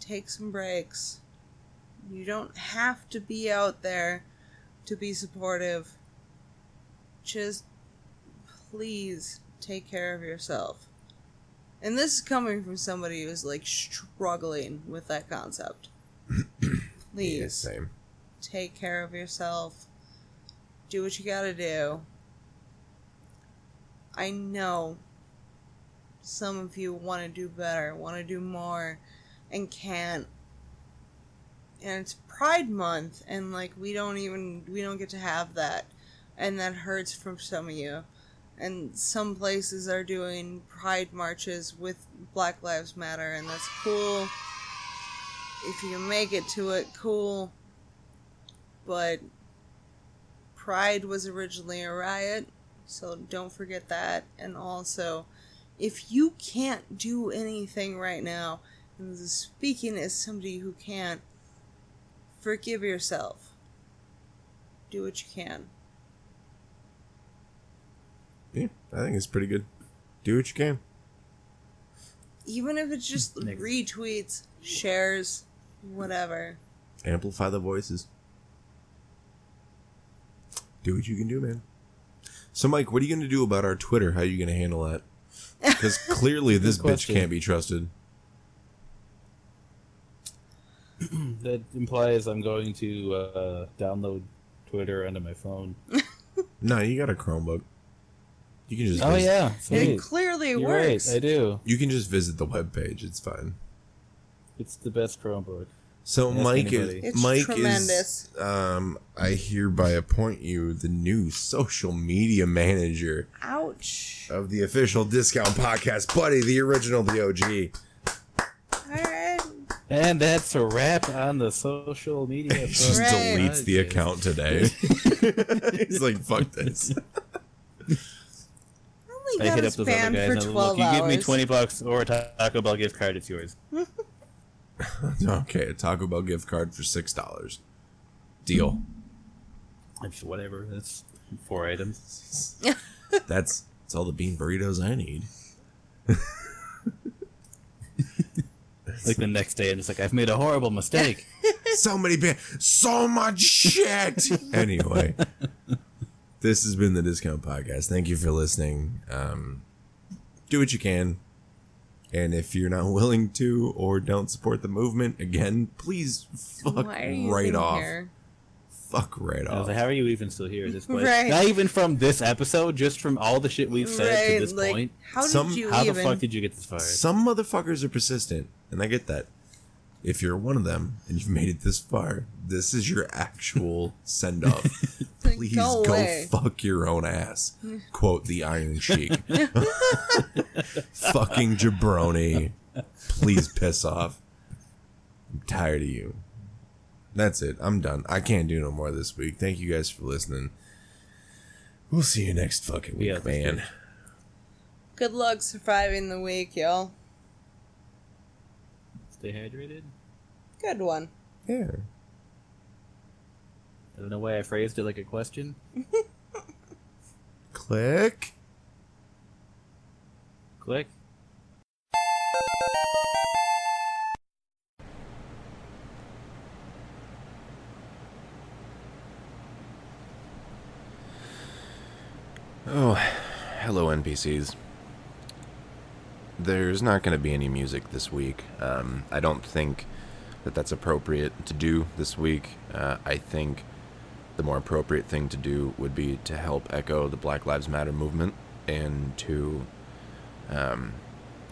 Take some breaks. You don't have to be out there to be supportive. Just please take care of yourself. And this is coming from somebody who's like struggling with that concept. Please Yeah, same. take care of yourself. Do what you gotta do. I know some of you want to do better, want to do more, and can't. And it's Pride Month, and like we don't even we don't get to have that, and that hurts from some of you. And some places are doing Pride marches with Black Lives Matter, and that's cool. If you make it to it, cool but Pride was originally a riot, so don't forget that. And also, if you can't do anything right now, and speaking as somebody who can't, forgive yourself. Do what you can. Yeah, I think it's pretty good. Do what you can. Even if it's just Next. retweets, shares, whatever. Amplify the voices. Do what you can do, man. So, Mike, what are you going to do about our Twitter? How are you going to handle that? Because clearly this bitch can't be trusted. That implies I'm going to uh, download Twitter onto my phone. No, you got a Chromebook. You can just Oh visit, yeah, It clearly You're works. right, I do. You can just visit the webpage. It's fine. It's the best Chromebook. So Ask Mike anybody. is It's Mike tremendous. is um I hereby appoint you the new social media manager Ouch. of the official discount podcast, buddy, the original, the OG. Alright. And that's a wrap on the social media. He just Right. deletes the account today. He's like, fuck this. Only I got hit up those other banned guys for and 12 look, you give me twenty bucks or a Taco Bell gift card, it's yours. Okay, a Taco Bell gift card for six dollars. Deal. It's whatever. That's four items. That's that's all the bean burritos I need. Like the next day, I'm just like, I've made a horrible mistake. so many ban so much shit. anyway, this has been the Discount Podcast. Thank you for listening. Um, do what you can, and if you're not willing to or don't support the movement, again, please fuck Why right off. here? Fuck right I was off. like, how are you even still here at this point? Right. Not even from this episode, just from all the shit we've said Right, to this like, point. How did Some- you How even? the fuck did you get this far? Some motherfuckers are persistent, and I get that. If you're one of them and you've made it this far, this is your actual send off. Please go go, fuck your own ass. Quote the Iron Sheik. Fucking jabroni. Please piss off. I'm tired of you. That's it. I'm done. I can't do no more this week. Thank you guys for listening. We'll see you next fucking week, Yeah, man. good. Good luck surviving the week, y'all. Stay hydrated. Good one. Yeah. I don't know why I phrased it like a question. Click. Click. Oh, hello, NPCs. There's not going to be any music this week. Um, I don't think that that's appropriate to do this week. Uh, I think the more appropriate thing to do would be to help echo the Black Lives Matter movement and to, um,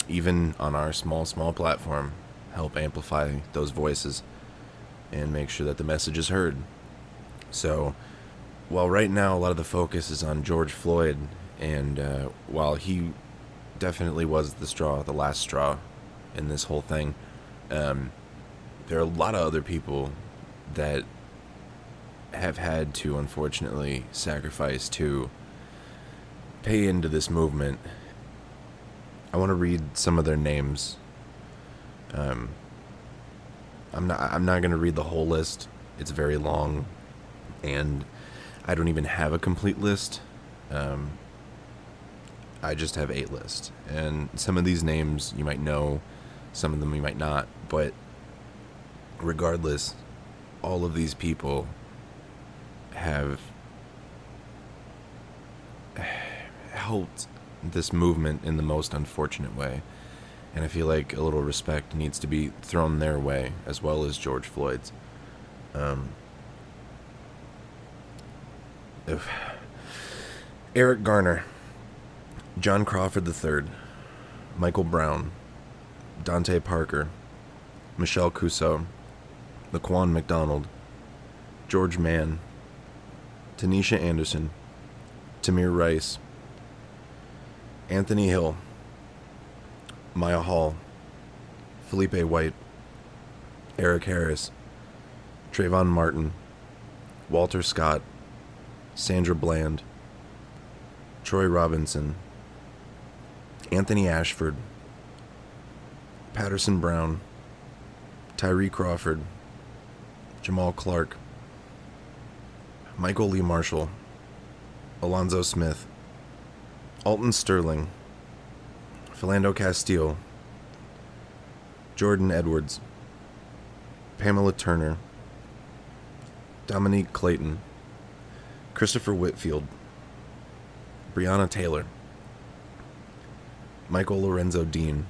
even on our small, small platform, help amplify those voices and make sure that the message is heard. So, while right now a lot of the focus is on George Floyd, and uh, while he definitely was the straw, the last straw in this whole thing, um, there are a lot of other people that have had to unfortunately sacrifice to pay into this movement. I want to read some of their names. Um, I'm not. I'm not going to read the whole list. It's very long, and I don't even have a complete list. Um, I just have eight list, and some of these names you might know, some of them you might not. But regardless, all of these people have helped this movement in the most unfortunate way. And I feel like a little respect needs to be thrown their way as well as George Floyd's. Um, if- Eric Garner, John Crawford III, Michael Brown, Dante Parker, Michelle Cusseaux, Laquan McDonald, George Mann, Tanisha Anderson, Tamir Rice, Anthony Hill, Mya Hall, Felipe White, Eric Harris, Trayvon Martin, Walter Scott, Sandra Bland, Troy Robinson, Anthony Ashford, Paterson Brown, Tyree Crawford, Jamal Clark, Michael Lee Marshall, Alonzo Smith, Alton Sterling, Philando Castile, Jordan Edwards, Pamela Turner, Dominique Clayton, Christopher Whitfield, Breonna Taylor, Michael Lorenzo Dean,